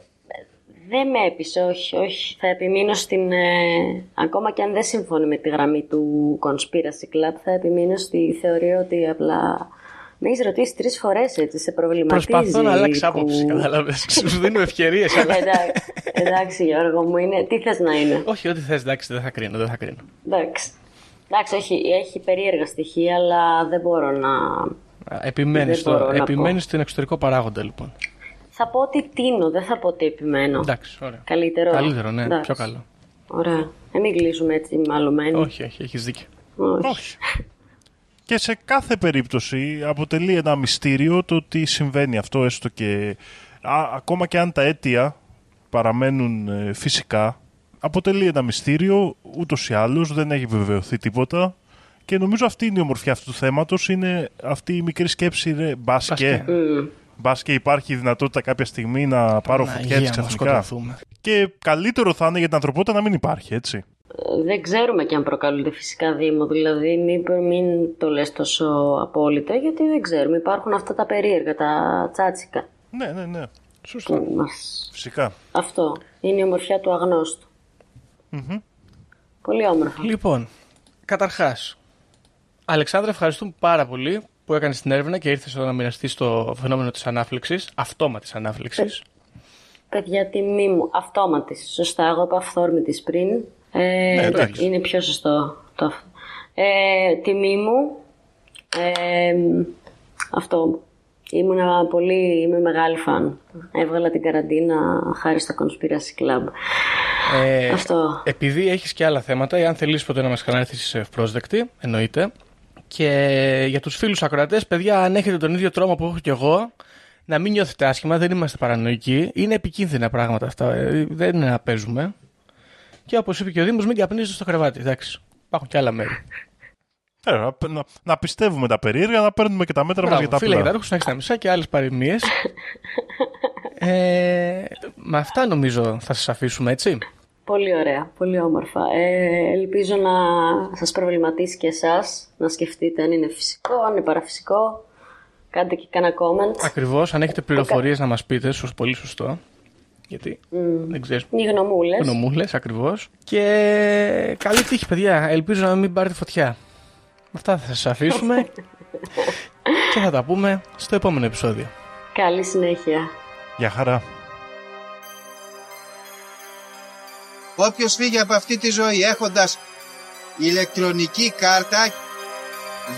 δεν με έπεισε, όχι, όχι. Θα επιμείνω στην... ε, ακόμα και αν δεν συμφωνεί με τη γραμμή του Conspiracy Club, θα επιμείνω στη θεωρία ότι απλά... Με έχεις ρωτήσει τρεις φορές έτσι, σε προβληματίζει. Προσπαθώ να αλλάξει που- άποψη, κατάλαβες. *laughs* Σου δίνω ευκαιρίες, αλλά. Εντάξει, εντάξει, Γιώργο μου, είναι... τι θες να είναι; Όχι, ό,τι θες, εντάξει, δεν θα κρίνω. Δεν θα κρίνω. Εντάξει. Εντάξει, έχει, έχει περίεργα στοιχεία, αλλά δεν μπορώ να. Επιμένεις Δεν μπορώ να επιμένεις πω. στην εξωτερικό παράγοντα, λοιπόν. Θα πω ότι τίνω, δεν θα πω ότι επιμένω. Εντάξει, ωραία. Καλύτερο. Καλύτερο, ναι, Εντάξει. πιο καλό. Ωραία. Να μην κλείσουμε έτσι μαλωμένοι. Όχι, όχι, έχεις δίκιο. Όχι. Και σε κάθε περίπτωση αποτελεί ένα μυστήριο το ότι συμβαίνει αυτό έστω και α, ακόμα και αν τα αίτια παραμένουν ε, φυσικά αποτελεί ένα μυστήριο ούτως ή άλλως δεν έχει βεβαιωθεί τίποτα και νομίζω αυτή είναι η ομορφιά αυτού του θέματος είναι αυτή η μικρή σκέψη ρε, μπας και, και. μπας και υπάρχει η δυνατότητα κάποια στιγμή να πάρω φωτιά έτσι Παναγία μου, ξαφνικά σκοτωθούμε. και καλύτερο θα είναι για την ανθρωπότητα να μην υπάρχει έτσι Ε, Δεν ξέρουμε και αν προκαλούνται φυσικά δήμο. Δηλαδή, μην, μην το λες τόσο απόλυτα, γιατί δεν ξέρουμε. Υπάρχουν αυτά τα περίεργα, τα τσάτσικα. ναι ναι ναι που μας- φυσικά Αυτό. Είναι η ομορφιά του αγνώστου. Πολύ όμορφα. Λοιπόν, καταρχάς, Αλεξάνδρα, ευχαριστούμε πάρα πολύ που έκανες την έρευνα και ήρθες εδώ να μοιραστείς το φαινόμενο της ανάφλεξη, αυτόματης ανάφλεξη. Παιδιά, τιμή μου. Αυτόματης. Σωστά, εγώ είπα αυθόρμητης πριν. Ε, Ναι, εντάξει. είναι πιο σωστό το αυτό. Ε, τιμή μου. Ε, αυτό. Ήμουνα πολύ, είμαι μεγάλη φαν. Έβγαλα την καραντίνα χάρη στο Conspiracy Club. Ε, Αυτό. Επειδή έχεις και άλλα θέματα, ή αν θελήσεις ποτέ να μας ξανάρθει, είσαι ευπρόσδεκτη, εννοείται. Και για τους φίλους ακροατές, παιδιά, αν έχετε τον ίδιο τρόμο που έχω κι εγώ, να μην νιώθετε άσχημα, δεν είμαστε παρανοϊκοί. Είναι επικίνδυνα πράγματα αυτά. ε, Δεν είναι να παίζουμε. Και όπως είπε και ο Δήμος, μην καπνίζετε στο κρεβάτι. Εντάξει. Υπάρχουν και άλλα μέρη. Ε, να, να, να πιστεύουμε τα περίεργα, να παίρνουμε και τα μέτρα μας για Μπράβο, τα φίλε απλά. Γετάρχου, να έχεις τα μισά και άλλες παροιμίες. *laughs* ε, με αυτά νομίζω θα σας αφήσουμε έτσι. Πολύ ωραία, πολύ όμορφα. Ε, ελπίζω να σας προβληματίσει και εσάς, να σκεφτείτε αν είναι φυσικό, αν είναι παραφυσικό. Κάντε και κανένα comment. Ακριβώς, αν έχετε πληροφορίες να μας πείτε, σωστό, πολύ σωστό. Γιατί; Δεν ξέρεις. Οι γνωμούλες. Γνωμούλες, ακριβώς. Και καλή τύχη, παιδιά. Ελπίζω να μην πάρετε φωτιά. Με αυτά θα σας αφήσουμε. *laughs* και θα τα πούμε στο επόμενο επεισόδιο. Καλή συνέχεια. Γεια χαρά. Όποιος φύγει από αυτή τη ζωή έχοντας ηλεκτρονική κάρτα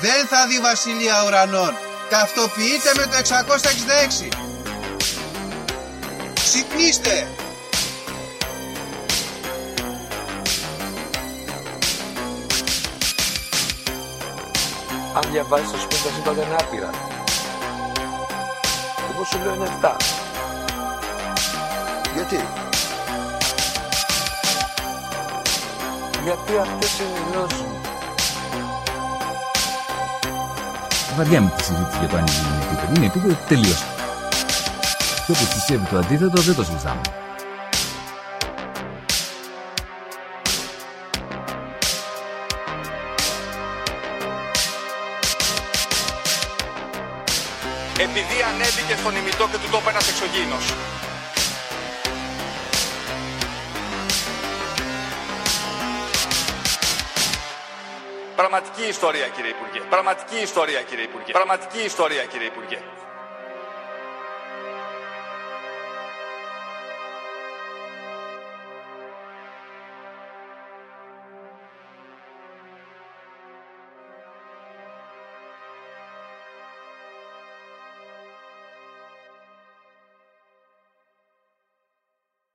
δεν θα δει βασιλεία ουρανών. Ταυτοποιείτε με το 666. Ξυπνήστε! Αν διαβάζεις το σπίτι τα σύμπαντα είναι άπειρα. Εγώ σου λέω είναι 7. Γιατί; Γιατί αυτές είναι οι γνώσεις μου. Βαριά με τη συζήτηση για το αν είναι επίπεδο. Είναι επίπεδο τελείωσε. Και όποιος πιστεύει το αντίθετο δεν το συζητάμε. Επειδή ανέβηκε στον ημιτό και του το είπε ένας εξωγήινος. Πραγματική ιστορία κύριε Υπουργέ. Πραγματική ιστορία κύριε Υπουργέ. Πραγματική ιστορία κύριε Υπουργέ.